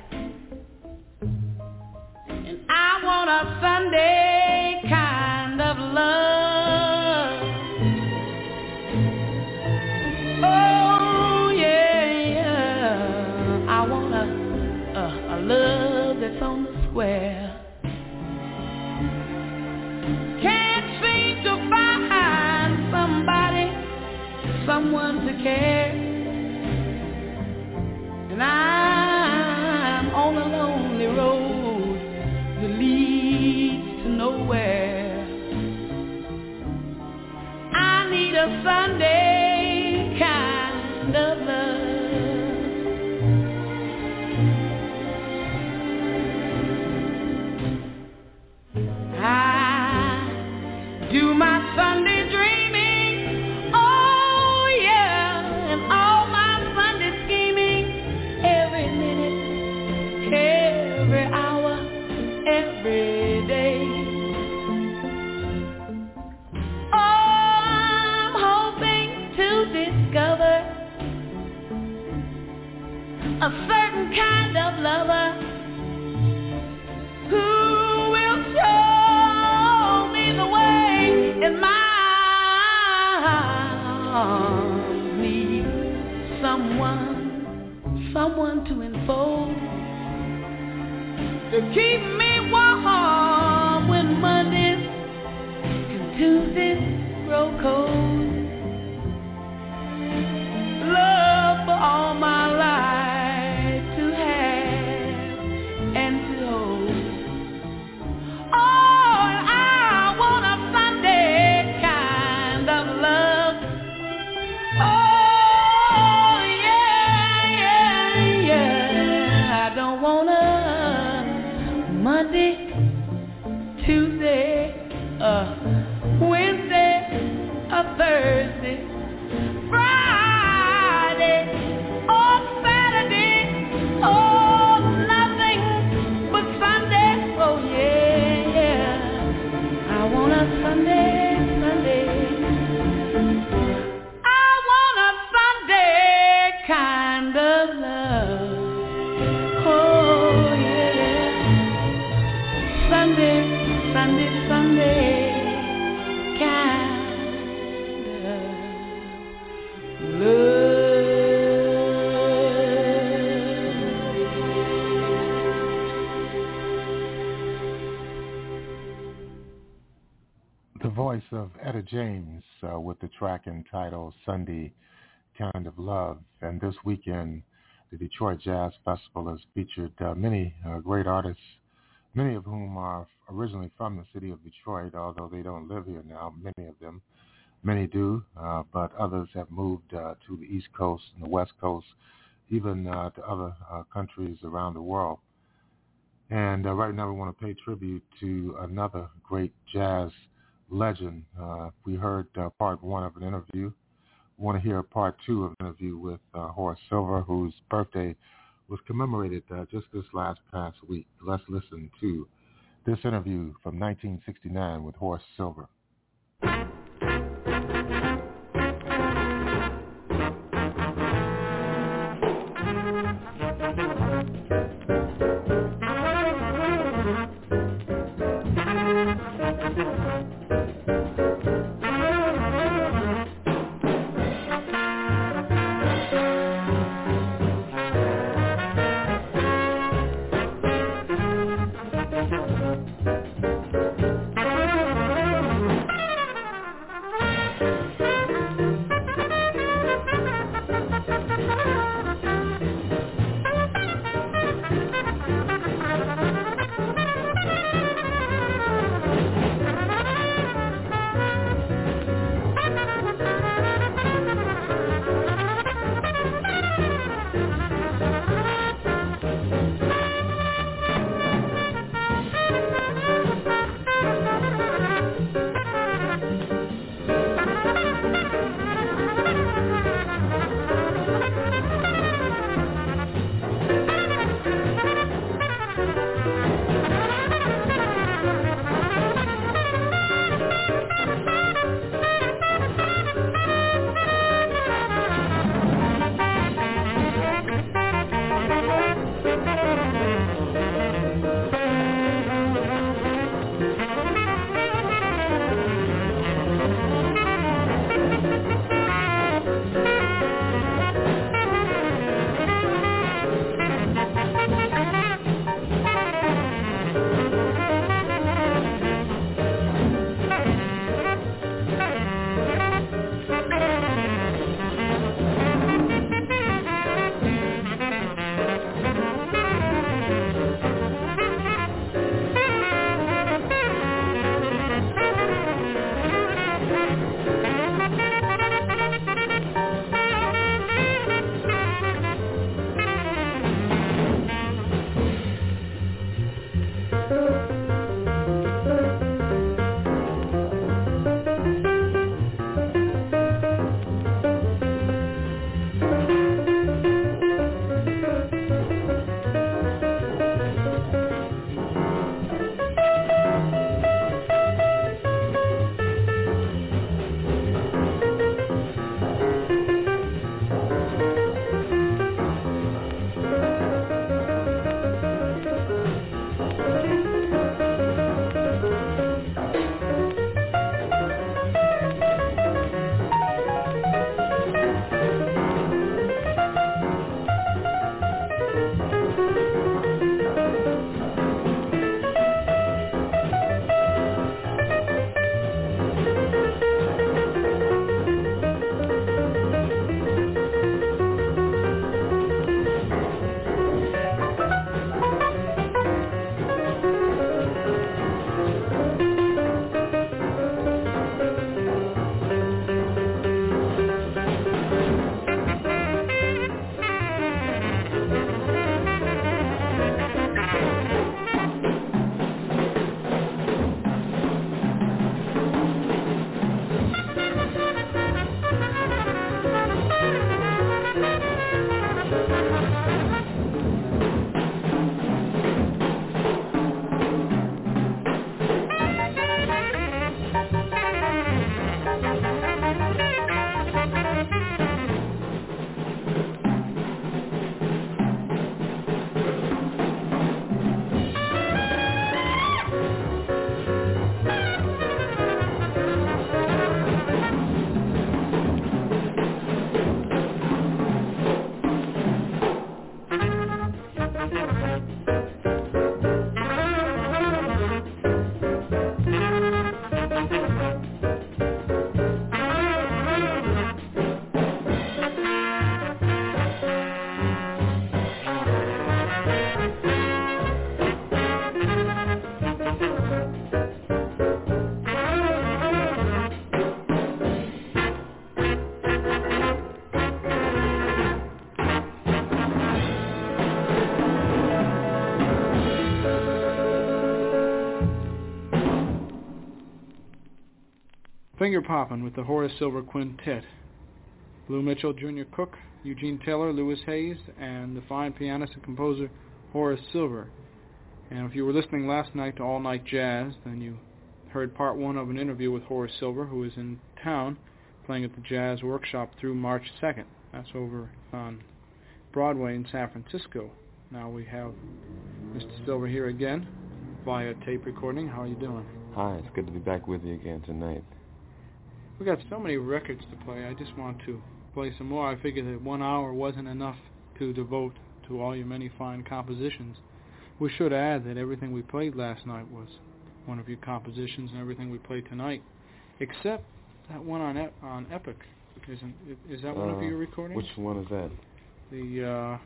And I want a Sunday kind of love. Oh yeah, yeah. I want a, a, a love that's on the square. Can't seem to find somebody, someone to care. I'm on a lonely road that leads to nowhere. I need a Sunday someone, someone to enfold to keep of Etta James uh, with the track entitled Sunday Kind of Love. And this weekend, the Detroit Jazz Festival has featured uh, many uh, great artists, many of whom are originally from the city of Detroit, although they don't live here now, many of them. Many do, uh, but others have moved uh, to the East Coast and the West Coast, even uh, to other countries around the world. And uh, right now we want to pay tribute to another great jazz legend. Uh, we heard uh, part one of an interview. We want to hear part two of an interview with uh, Horace Silver, whose birthday was commemorated uh, just this last past week. Let's listen to this interview from 1969 with Horace Silver. Finger Poppin' with the Horace Silver Quintet. Blue Mitchell, Junior Cook, Eugene Taylor, Louis Hayes, and the fine pianist and composer Horace Silver. And if you were listening last night to All Night Jazz, then you heard part one of an interview with Horace Silver, who is in town playing at the Jazz Workshop through March 2nd. That's over on Broadway in San Francisco. Now we have Mr. Silver here again via tape recording. How are you doing? Hi, it's good to be back with you again tonight. We got so many records to play. I just want to play some more. I figured that one hour wasn't enough to devote to all your many fine compositions. We should add that everything we played last night was one of your compositions, and everything we played tonight, except that one on e- on Epic. Isn't is that one of Uh, your recordings? Which one is that? The uh,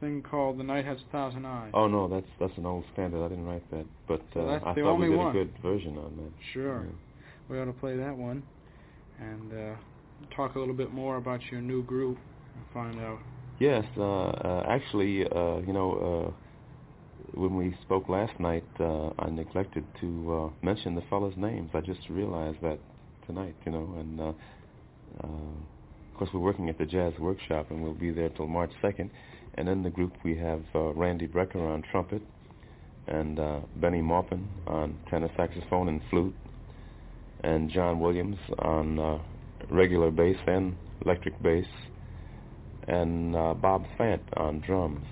thing called "The Night Has a Thousand Eyes." Oh no, that's that's an old standard. I didn't write that, but uh, Well, I thought we did one. a good version on that. Sure. Yeah. We ought to play that one, and uh, talk a little bit more about your new group and find out. Yes, uh, uh, actually, uh, you know, uh, when we spoke last night, I neglected to mention the fellas' names. I just realized that tonight, you know, and of course we're working at the Jazz Workshop, and we'll be there till March 2nd. And in the group we have Randy Brecker on trumpet, and uh, Bennie Maupin on tenor saxophone and flute, and John Williams on uh, regular bass and electric bass, and uh, Bob Fant on drums.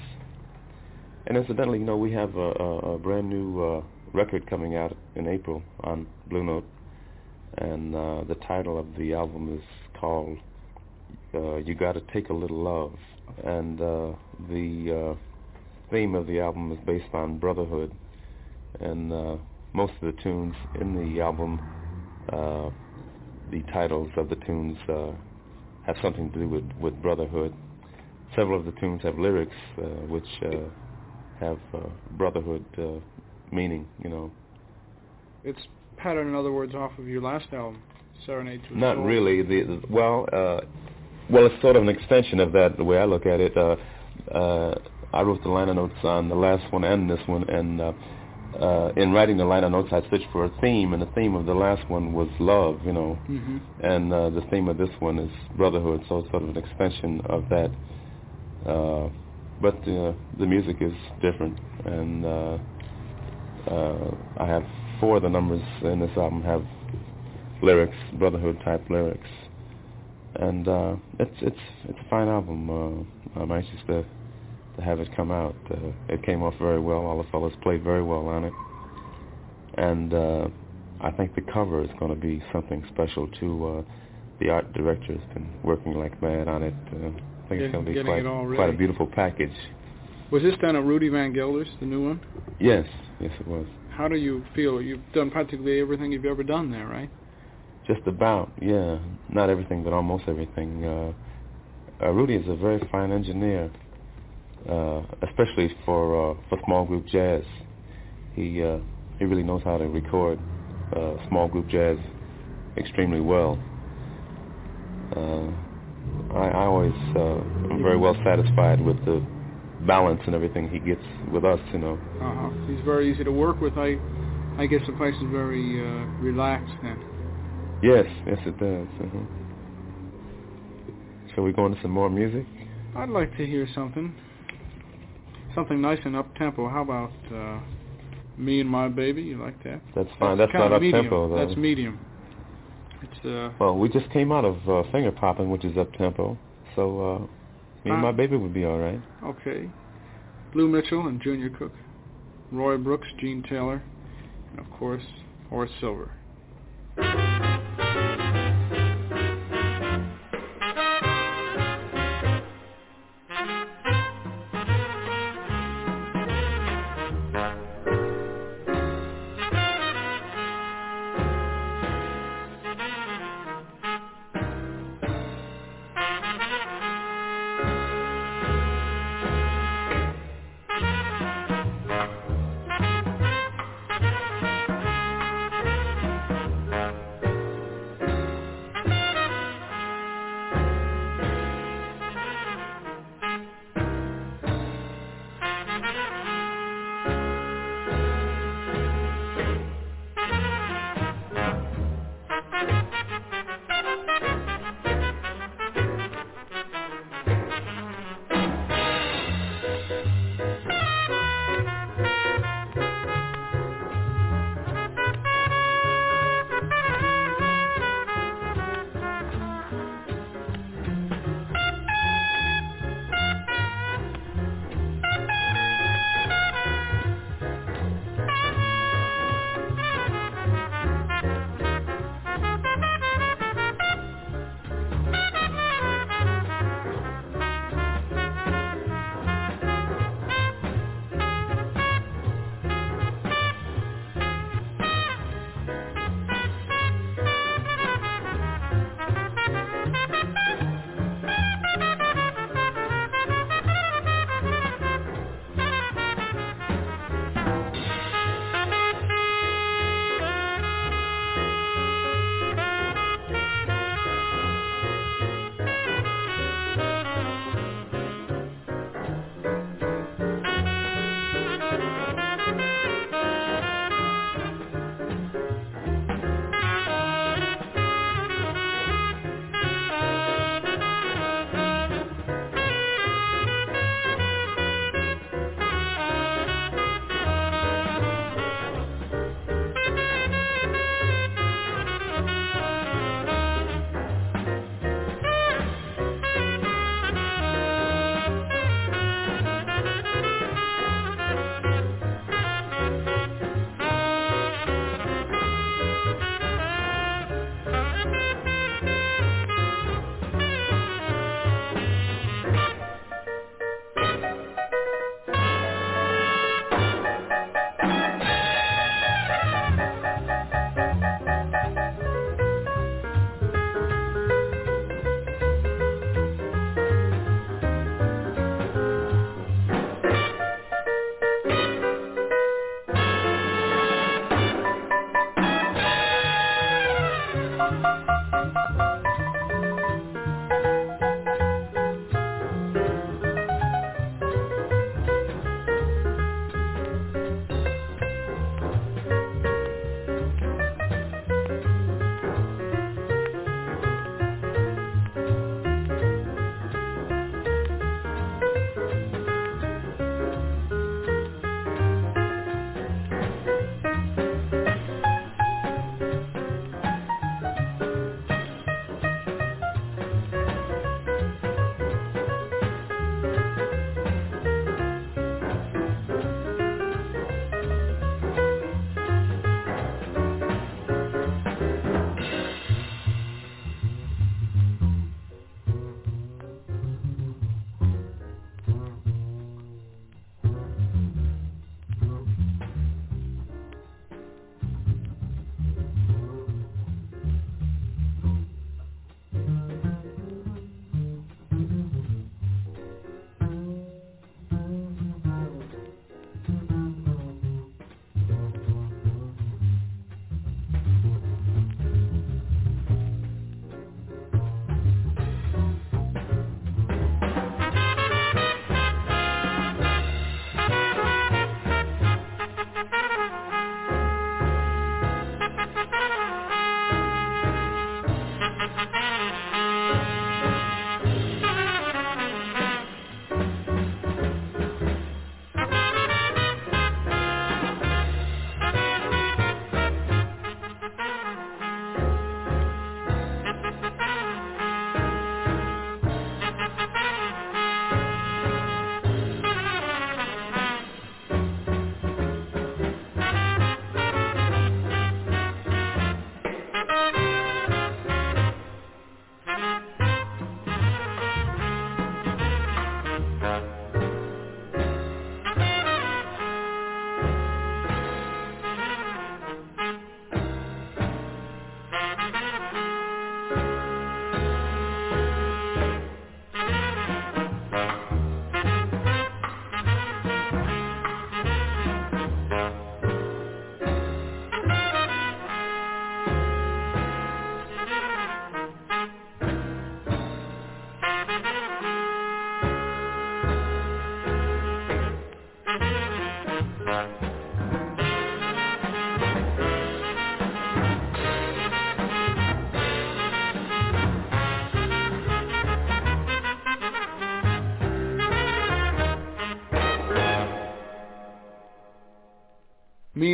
And incidentally, you know, we have a, a, a brand new uh, record coming out in April on Blue Note, and uh, the title of the album is called uh, "You Gotta Take a Little Love," and uh, the uh, theme of the album is based on brotherhood, and uh, most of the tunes in the album, uh, the titles of the tunes uh, have something to do with, with brotherhood. Several of the tunes have lyrics uh, which uh, have uh, brotherhood uh, meaning, you know. It's patterned, in other words, off of your last album, Serenade to a Not Soul. really. The, the well, uh, well, it's sort of an extension of that. The way I look at it, uh, uh, I wrote the liner notes on the last one and this one, and uh, uh, in writing the liner notes, I searched for a theme, and the theme of the last one was love, you know, hmm and uh, the theme of this one is brotherhood. So it's sort of an extension of that. Uh, but uh, the music is different, and uh, uh, I have four of the numbers in this album have lyrics, brotherhood type lyrics, and uh, it's it's it's a fine album. Uh, I'm anxious to to have it come out. Uh, it came off very well. All the fellas played very well on it, and uh, I think the cover is going to be something special too. Uh, the art director has been working like mad on it. Uh, I think Get- it's going to be quite quite a beautiful package. Was this done at Rudy Van Gelder's, the new one? Yes, yes it was. How do you feel? You've done practically everything you've ever done there, right? Just about, yeah. Not everything, but almost everything. Uh, uh, Rudy is a very fine engineer, uh, especially for uh, for small group jazz. He uh, he really knows how to record uh, small group jazz extremely well. Uh, I, I always uh, am very well satisfied with the balance and everything he gets with us, you know. Uh-huh. He's very easy to work with. I, I guess the place is very uh, relaxed then. Yes, yes it does. uh Shall we go into some more music? I'd like to hear something, something nice and up tempo. How about uh, "Me and My Baby"? You like that? That's fine. That's, kind not up tempo though. That's medium. It's uh, well, we just came out of uh, finger popping, which is up tempo. So uh, me and my baby would be all right. okay. Blue Mitchell and Junior Cook, Roy Brooks, Gene Taylor, and of course Horace Silver.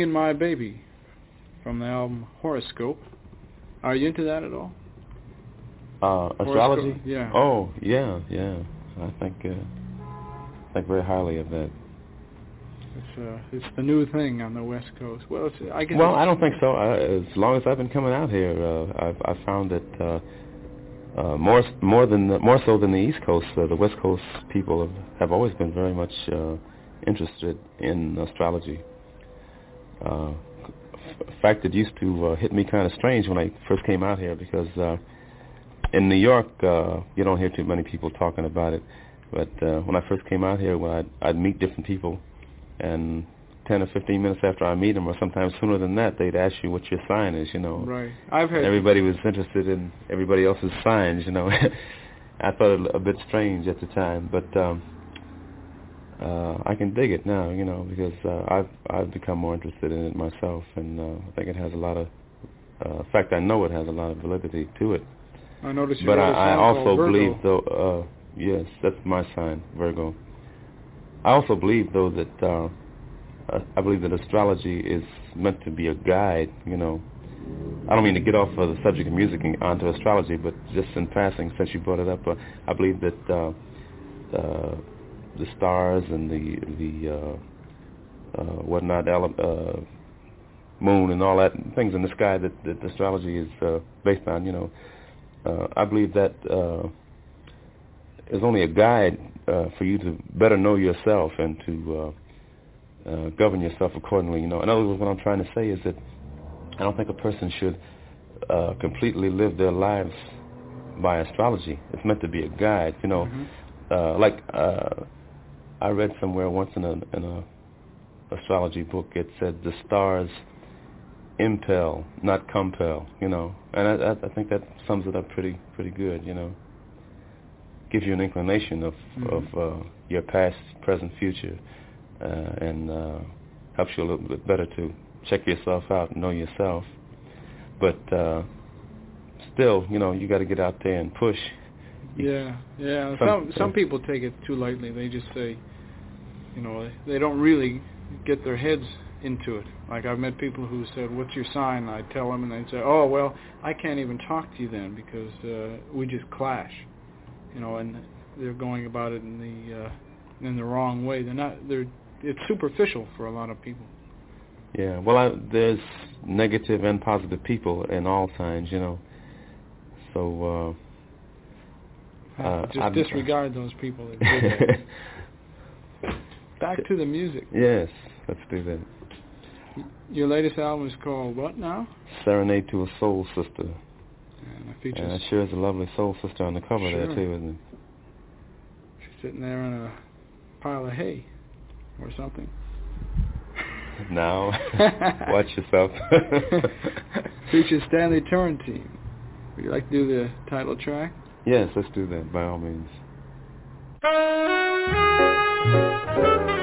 Me and My Baby from the album Horoscope. Are you into that at all? Uh, astrology? Horoscope, yeah. Oh, yeah, yeah. I think uh, I think very highly of that. It's uh, it's the new thing on the West Coast. Well, it's, I guess. Well, I don't think so. I, as long as I've been coming out here, uh, I've I've found that uh, uh, more more than the, more so than the East Coast, uh, the West Coast people have, have always been very much uh, interested in astrology. Uh, a fact that used to uh, hit me kind of strange when I first came out here because uh, in New York uh, you don't hear too many people talking about it. But uh, when I first came out here, when I'd, I'd meet different people, and 10 or 15 minutes after I meet them, or sometimes sooner than that, they'd ask you what your sign is, you know. Right. I've had. Everybody was interested in everybody else's signs, you know. [laughs] I thought it a bit strange at the time, but um, uh, I can dig it now, you know, because uh, I've I've become more interested in it myself, and uh, I think it has a lot of. Uh, in fact, I know it has a lot of validity to it. I noticed you But I, I also believe, though, uh, yes, that's my sign, Virgo. I also believe, though, that uh, uh, I believe that astrology is meant to be a guide. You know, I don't mean to get off of the subject of music and onto astrology, but just in passing, since you brought it up, uh, I believe that uh, uh, the stars and the the uh, uh, whatnot, uh, moon and all that things in the sky that, that astrology is uh, based on. You know, uh, I believe that uh, is only a guide uh, for you to better know yourself and to uh, uh, govern yourself accordingly. You know, in other words, what I'm trying to say is that I don't think a person should uh, completely live their lives by astrology. It's meant to be a guide. You know, uh, like uh, I read somewhere once in a in a astrology book, it said the stars impel, not compel. You know, and I, I, think that sums it up pretty pretty good. You know, gives you an inclination of of uh, your past, present, future, uh, and uh, helps you a little bit better to check yourself out and know yourself. But uh, still, you know, you got to get out there and push. Yeah, yeah. Some- Some some people take it too lightly. They just say, you know, they don't really get their heads into it. Like I've met people who said, "What's your sign?" I tell them, and they say, "Oh, well, I can't even talk to you then because uh, we just clash." You know, and they're going about it in the uh, in the wrong way. They're not. They're it's superficial for a lot of people. Yeah, well, I, there's negative and positive people in all signs, you know. So Uh, just I'm- disregard those people. That uh, [laughs] Back to the music. yes, let's do that. Your latest album is called what now? Serenade to a Soul Sister, And it features and it sure is a lovely soul sister on the cover there too, isn't it? she's sitting there in a pile of hay or something. [laughs] Now, [laughs] watch yourself. [laughs] features Stanley Turrentine. Would you like to do the title track? yes, let's do that by all means. Música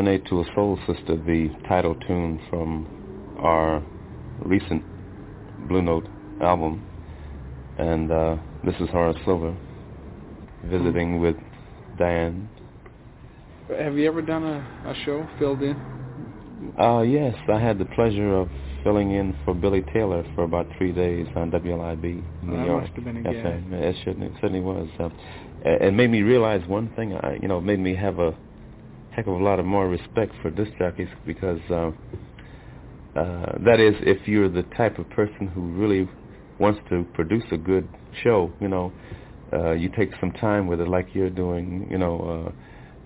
Serenade to a Soul Sister, the title tune from our recent Blue Note album. And uh, this is Horace Silver visiting with Diane. Have you ever done a, a show filled in? Uh, yes, I had the pleasure of filling in for Billy Taylor for about three days on WLIB New well, York. must have been a. It, certainly, it certainly was. Uh, it made me realize one thing. I, you know, it made me have a heck of a lot of more respect for disc jockeys because uh, uh, that is, if you're the type of person who really wants to produce a good show, you know, uh, you take some time with it, like you're doing. You know, uh,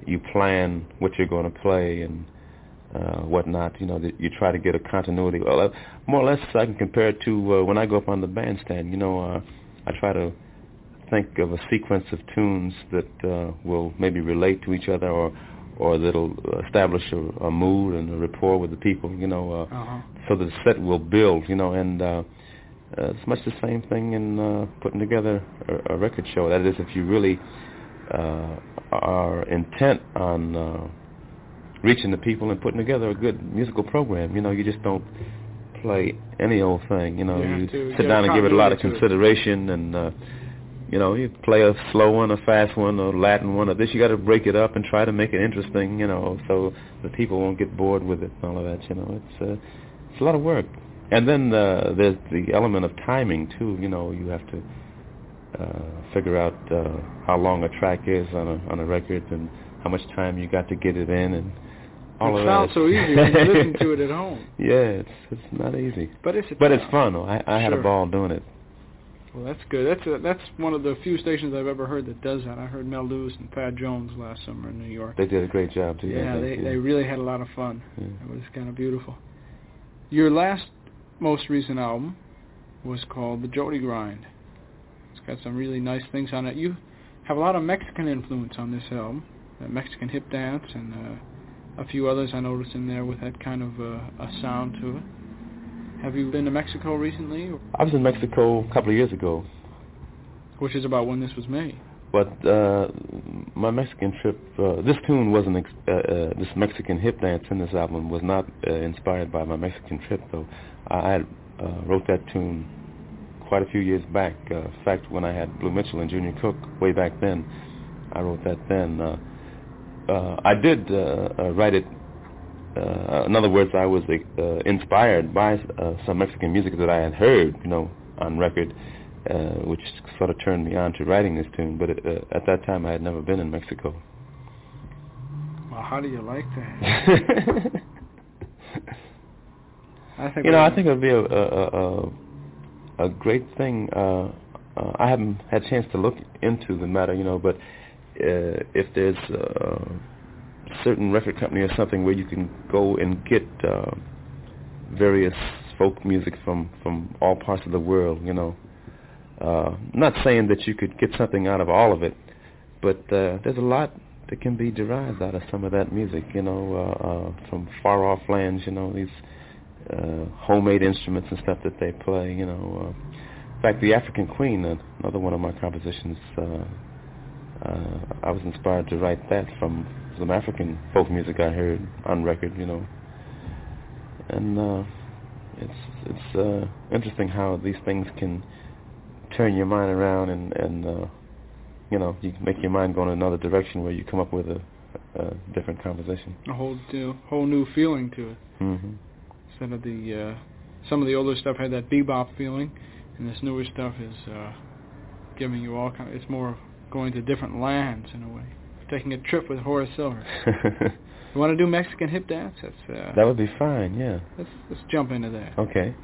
you plan what you're going to play and uh, whatnot. You know, that you try to get a continuity. Well, uh, more or less, I can compare it to uh, when I go up on the bandstand. You know, uh, I try to think of a sequence of tunes that uh, will maybe relate to each other or or that'll establish a, a mood and a rapport with the people, you know, uh, uh-huh. so the set will build, you know, and uh, uh, it's much the same thing in uh, putting together a, a record show. That is, if you really uh, are intent on uh, reaching the people and putting together a good musical program, you know, you just don't play any old thing, you know, you, you sit down and give it a lot of consideration it. and uh, you know, you play a slow one, a fast one, a Latin one, or this. You got to break it up and try to make it interesting, you know, so the people won't get bored with it and all of that. You know, it's uh, it's a lot of work. And then uh, there's the element of timing too. You know, you have to uh, figure out uh, how long a track is on a on a record and how much time you got to get it in and all it of sounds that. so easy when you listen to it at home. [laughs] Yeah, it's it's not easy, but it's but it's fun. I I had a ball doing it. Well, that's good. That's a, that's one of the few stations I've ever heard that does that. I heard Mel Lewis and Thad Jones last summer in New York. They did a great job too. Yeah, they yeah. they really had a lot of fun. Yeah. It was kind of beautiful. Your last, most recent album was called The Jody Grind. It's got some really nice things on it. You have a lot of Mexican influence on this album, uh, Mexican hip dance and uh, a few others I noticed in there with that kind of uh, a sound to it. Have you been to Mexico recently? I was in Mexico a couple of years ago. Which is about when this was made. But uh, my Mexican trip, uh, this tune wasn't, ex- uh, uh, this Mexican hip dance in this album was not uh, inspired by my Mexican trip, though. I had, uh, wrote that tune quite a few years back. Uh, in fact, when I had Blue Mitchell and Junior Cook way back then, I wrote that then. Uh, uh, I did uh, uh, write it uh, in other words, I was uh, inspired by uh, some Mexican music that I had heard, you know, on record, uh, which sort of turned me on to writing this tune. But uh, at that time, I had never been in Mexico. Well, how do you like that? [laughs] I think you know, I think it would be a a, a, a great thing. Uh, uh, I haven't had a chance to look into the matter, you know, but uh, if there's uh, certain record company or something where you can go and get uh, various folk music from from all parts of the world. You know, uh, not saying that you could get something out of all of it, but uh, there's a lot that can be derived out of some of that music. You know, uh, uh, from far off lands. You know, these uh, homemade instruments and stuff that they play. You know, uh, in fact, the African Queen, uh, another one of my compositions. Uh, uh, I was inspired to write that from some African folk music I heard on record, you know. And uh, it's it's uh, interesting how these things can turn your mind around and and uh, you know you make your mind go in another direction where you come up with a, a different composition. A whole new, whole new feeling to it. Mm-hmm. Instead of the uh, some of the older stuff had that bebop feeling, and this newer stuff is uh, giving you all kind. Of, it's more going to different lands in a way taking a trip with Horace Silver. [laughs] you want to do Mexican hip dance? That's, uh, that would be fine, yeah. Let's, let's jump into that. Okay.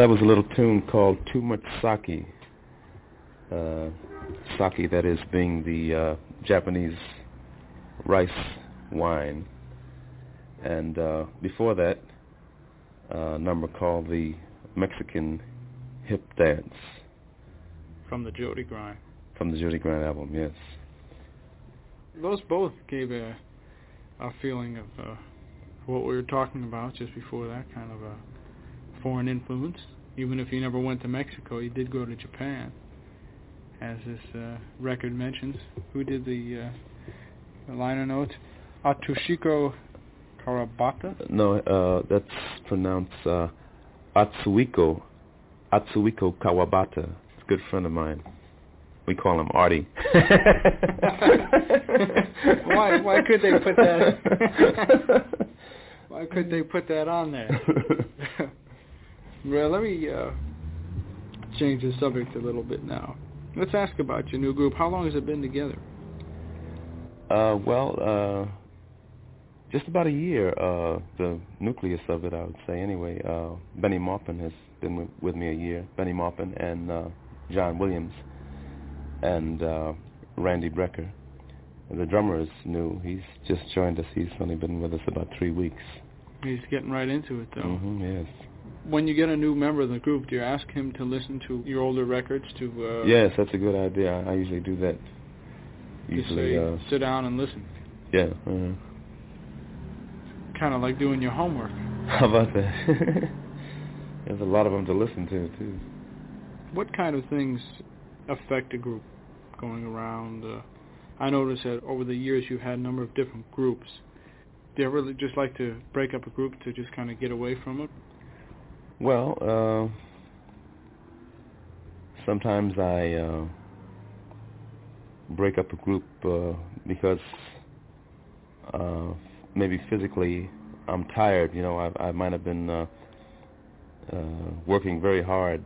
That was a little tune called Too Much Sake. Uh, sake, that is, being the uh, Japanese rice wine. And uh, before that, uh, a number called the Mexican Hip Dance. From the Jody Grind. From the Jody Grind album, yes. Those both gave a, a feeling of uh, what we were talking about just before that, kind of a foreign influence. Even if you never went to Mexico, you did go to Japan, as this uh, record mentions. Who did the, uh, the liner notes? Atsuhiko Kawabata? No, uh, that's pronounced uh, Atsuhiko, Atsuhiko Kawabata. It's a good friend of mine. We call him Artie. [laughs] why? Why could they put that? [laughs] [laughs] why could they put that on there? Well, let me uh, change the subject a little bit now. Let's ask about your new group. How long has it been together? Uh, well, uh, just about a year. Uh, the nucleus of it, I would say. Anyway, uh, Bennie Maupin has been with, with me a year. Bennie Maupin and uh, John Williams and uh, Randy Brecker. The drummer is new. He's just joined us. He's only been with us about three weeks. He's getting right into it, though. Mm-hmm, yes. When you get a new member of the group, do you ask him to listen to your older records? To uh, yes, that's a good idea. I, I usually do that. Usually, say, uh, sit down and listen. Yeah. Uh, kind of like doing your homework. [laughs] How about that? [laughs] There's a lot of them to listen to too. What kind of things affect a group going around? Uh, I noticed that over the years you've had a number of different groups. Do you ever just like to break up a group to just kind of get away from it? Well, uh, sometimes I uh, break up a group uh, because uh, maybe physically I'm tired. You know, I, I might have been uh, uh, working very hard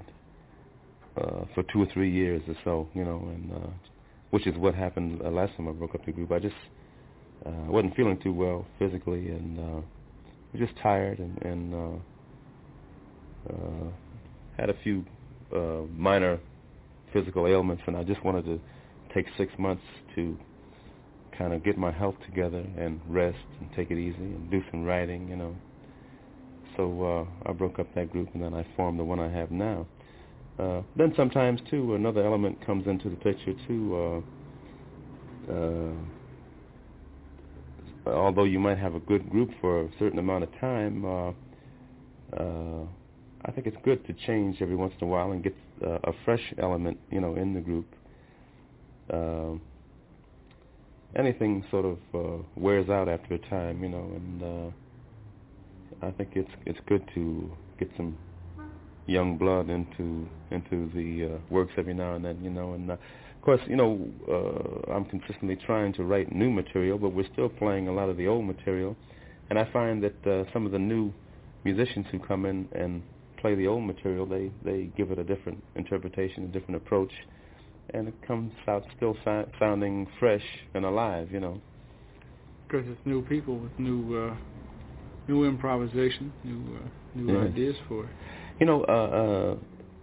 uh, for two or three years or so. You know, and uh, which is what happened last time I broke up the group. I just uh, wasn't feeling too well physically, and uh, just tired, and, and uh, uh, had a few uh, minor physical ailments, and I just wanted to take six months to kind of get my health together and rest and take it easy and do some writing, you know. So uh, I broke up that group, and then I formed the one I have now. Uh, then sometimes too, another element comes into the picture too. Uh, uh, although you might have a good group for a certain amount of time, uh, uh, I think it's good to change every once in a while and get uh, a fresh element, you know, in the group. Uh, anything sort of uh, wears out after a time, you know, and uh, I think it's it's good to get some young blood into into the uh, works every now and then, you know. And uh, of course, you know, uh, I'm consistently trying to write new material, but we're still playing a lot of the old material. And I find that uh, some of the new musicians who come in and play the old material, they they give it a different interpretation, a different approach, and it comes out still si- sounding fresh and alive, you know. Because it's new people with new uh, new improvisation, new uh, new Yes. ideas for it. You know, uh, uh,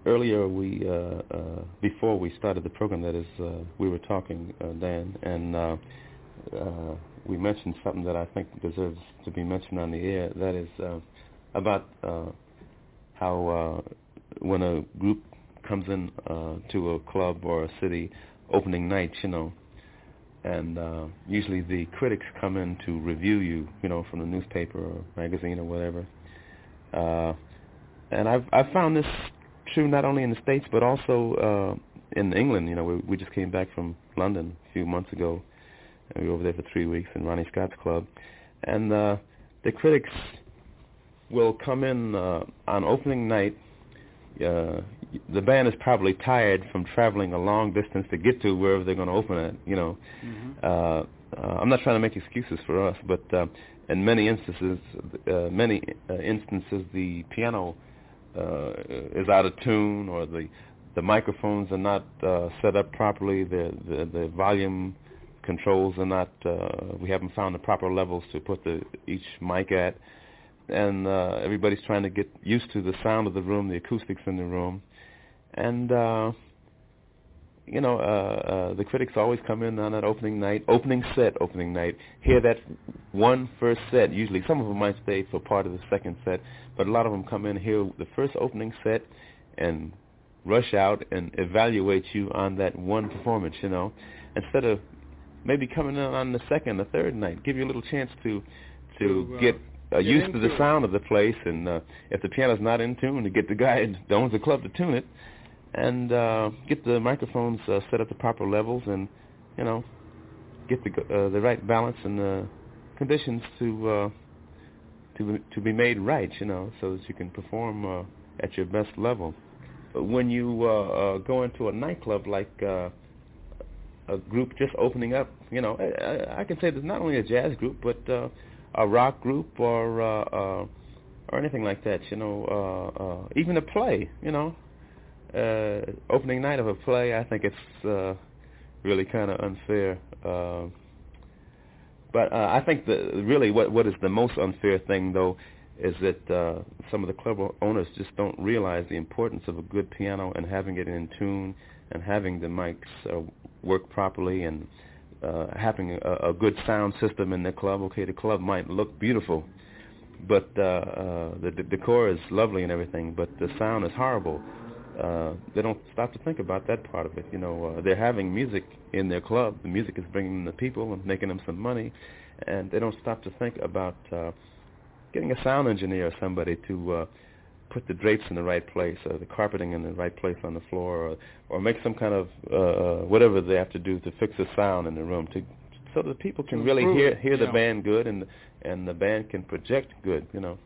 earlier we, uh, uh, before we started the program, that is, uh, we were talking, uh, Dan, and uh, uh, we mentioned something that I think deserves to be mentioned on the air. That is uh, about uh, how uh, when a group comes in uh, to a club or a city opening night, you know, and uh, usually the critics come in to review you, you know, from the newspaper or magazine or whatever. Uh, and I've I've found this true not only in the states but also uh, in England. You know, we, we just came back from London a few months ago, and we were over there for three weeks in Ronnie Scott's club, and uh, the critics will come in uh, on opening night. Uh, the band is probably tired from traveling a long distance to get to wherever they're going to open it. You know, uh, uh, I'm not trying to make excuses for us, but uh, in many instances, uh, many uh, instances, the piano uh, is out of tune, or the the microphones are not uh, set up properly. The, the the volume controls are not. Uh, we haven't found the proper levels to put the each mic at, and uh, everybody's trying to get used to the sound of the room, the acoustics in the room, and uh, you know, uh, uh, the critics always come in on that opening night, opening set, opening night, hear that one first set. Usually, some of them might stay for part of the second set, but a lot of them come in hear the first opening set, and rush out and evaluate you on that one performance. You know, instead of maybe coming in on the second, the third night, give you a little chance to to, To, uh, get uh, get used to the it. sound of the place, and uh, if the piano's not in tune, to get the guy that owns the club to tune it, and uh, get the microphones uh, set at the proper levels, and you know, get the uh, the right balance and the conditions to uh, to to be made right, you know, so that you can perform uh, at your best level. But when you uh, uh, go into a nightclub like uh, a group just opening up, you know, I, I- I can say there's not only a jazz group, but uh, a rock group or uh, uh, or anything like that, you know, uh, uh, even a play, you know, uh, opening night of a play, I think it's uh, really kind of unfair. Uh, but uh, I think the really what what is the most unfair thing though is that uh, some of the club owners just don't realize the importance of a good piano and having it in tune and having the mics uh, work properly and uh, having a, a good sound system in the club. Okay, the club might look beautiful, but uh, uh, the, the decor is lovely and everything, but the sound is horrible. Uh, they don't stop to think about that part of it. You know, uh, they're having music in their club. The music is bringing the people and making them some money, and they don't stop to think about uh, getting a sound engineer or somebody to uh, put the drapes in the right place, or the carpeting in the right place on the floor, or, or make some kind of uh, whatever they have to do to fix the sound in the room, to so that people can really hear it, hear the yeah. band good, and and the band can project good. You know.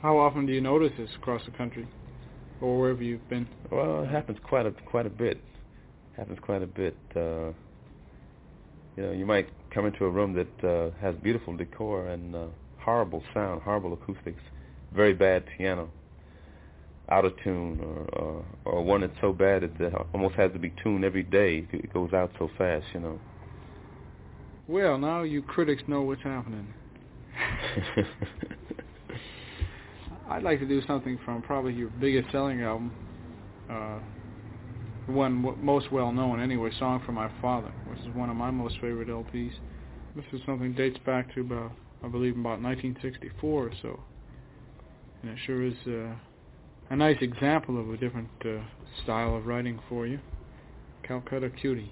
How often do you notice this across the country, or wherever you've been? Well, it happens quite a quite a bit. Happens quite a bit. Uh, you know, you might come into a room that uh, has beautiful decor and uh, horrible sound, horrible acoustics, very bad piano, out of tune, or or, or one that's so bad it uh, almost has to be tuned every day. It goes out so fast, you know. Well, now you critics know what's happening. [laughs] I'd like to do something from probably your biggest selling album, uh, one w- most well known anyway, "Song for My Father," which is one of my most favorite LPs. This is something dates back to about, I believe, about 1964 or so, and it sure is uh, a nice example of a different uh, style of writing for you. Calcutta Cutie.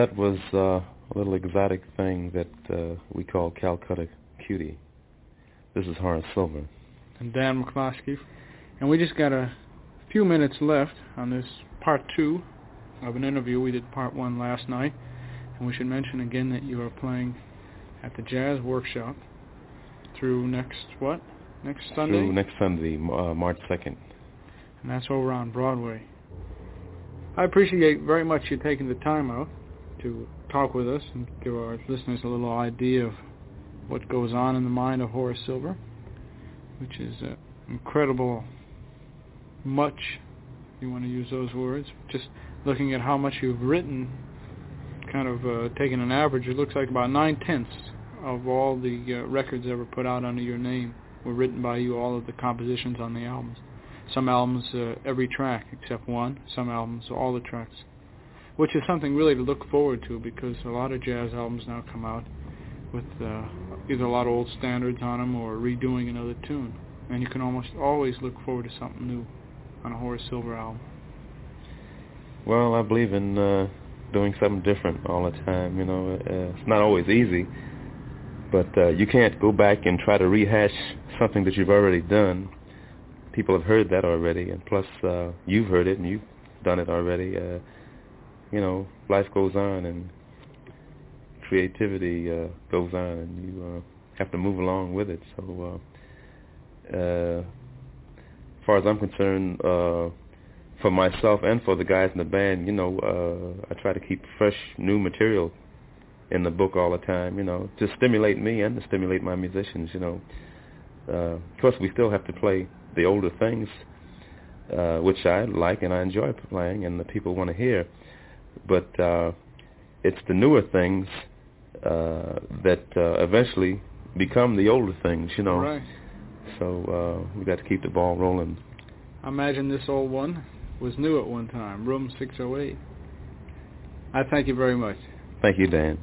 That was uh, a little exotic thing that uh, we call Calcutta Cutie. This is Horace Silver. And Dan McCloskey. And we just got a few minutes left on this part two of an interview. We did part one last night. And we should mention again that you are playing at the Jazz Workshop through next, what? Next Sunday? Through next Sunday, uh, March 2nd. And that's over on Broadway. I appreciate very much you taking the time out to talk with us and give our listeners a little idea of what goes on in the mind of Horace Silver, which is uh, incredible much, if you want to use those words, just looking at how much you've written, kind of uh, taking an average, it looks like about nine-tenths of all the uh, records ever put out under your name were written by you, all of the compositions on the albums. Some albums, uh, every track except one. Some albums, all the tracks which is something really to look forward to because a lot of jazz albums now come out with uh, either a lot of old standards on them or redoing another tune. And you can almost always look forward to something new on a Horace Silver album. Well, I believe in uh, doing something different all the time. You know, uh, it's not always easy, but uh, you can't go back and try to rehash something that you've already done. People have heard that already, and plus uh, you've heard it and you've done it already. Uh, you know, life goes on and creativity uh, goes on, and you uh, have to move along with it. So, uh, uh, as far as I'm concerned, uh, for myself and for the guys in the band, you know, uh, I try to keep fresh, new material in the book all the time. You know, to stimulate me and to stimulate my musicians. You know, uh, of course, we still have to play the older things, uh, which I like and I enjoy playing, and the people want to hear but uh, it's the newer things uh, that uh, eventually become the older things, you know. Right. So uh, we got to keep the ball rolling. I imagine this old one was new at one time, room 608. I thank you very much. Thank you, Dan.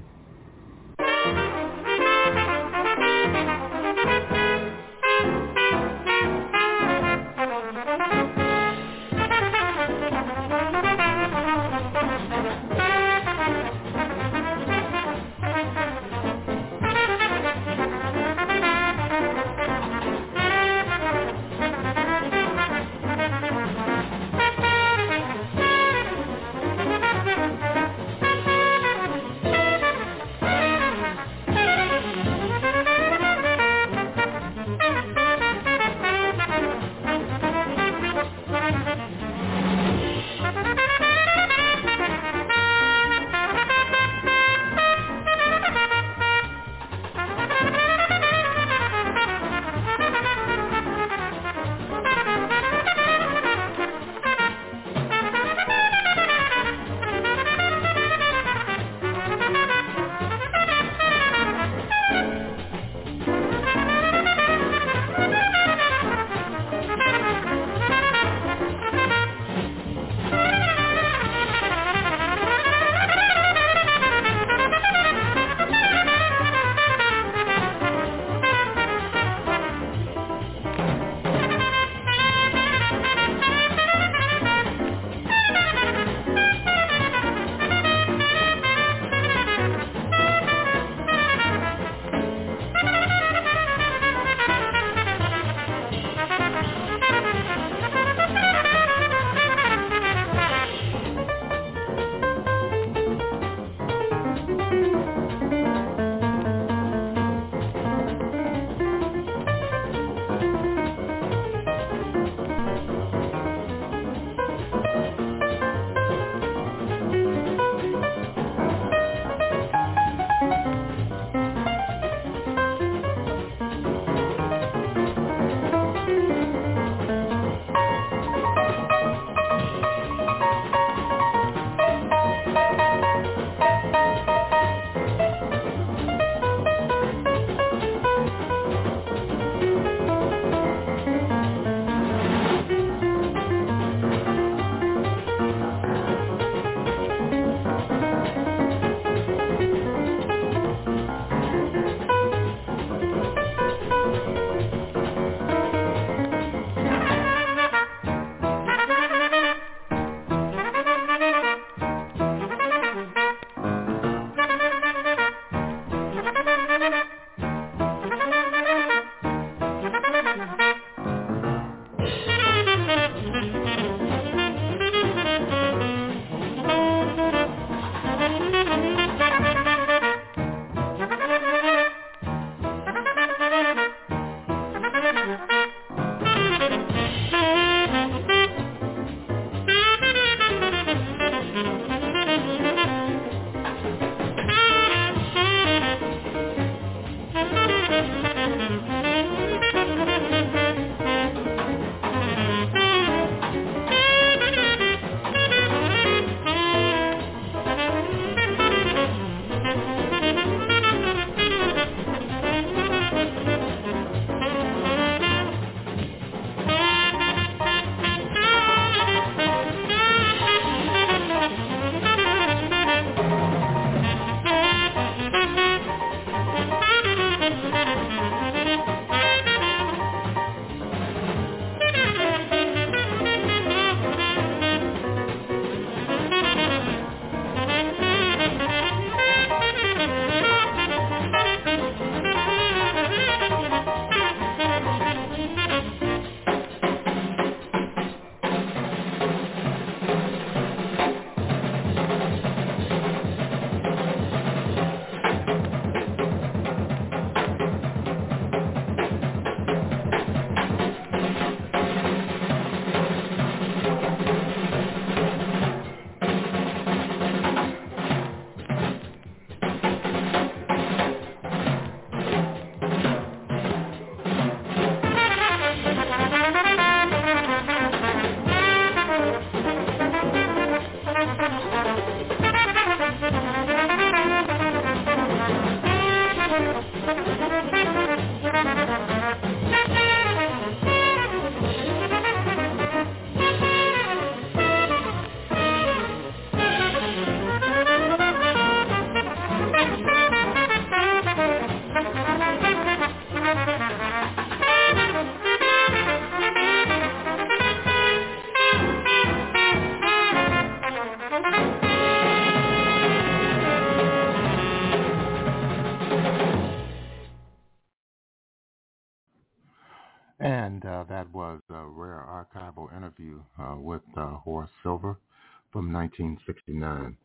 1969.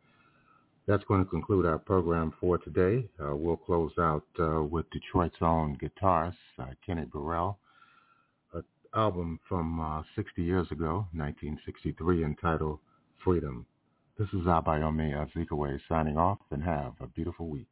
That's going to conclude our program for today. Uh, we'll close out uh, with Detroit's own guitarist, uh, Kenny Burrell, an album from 60 years ago, 1963, entitled Freedom. This is Abayomi Azikiwe signing off and have a beautiful week.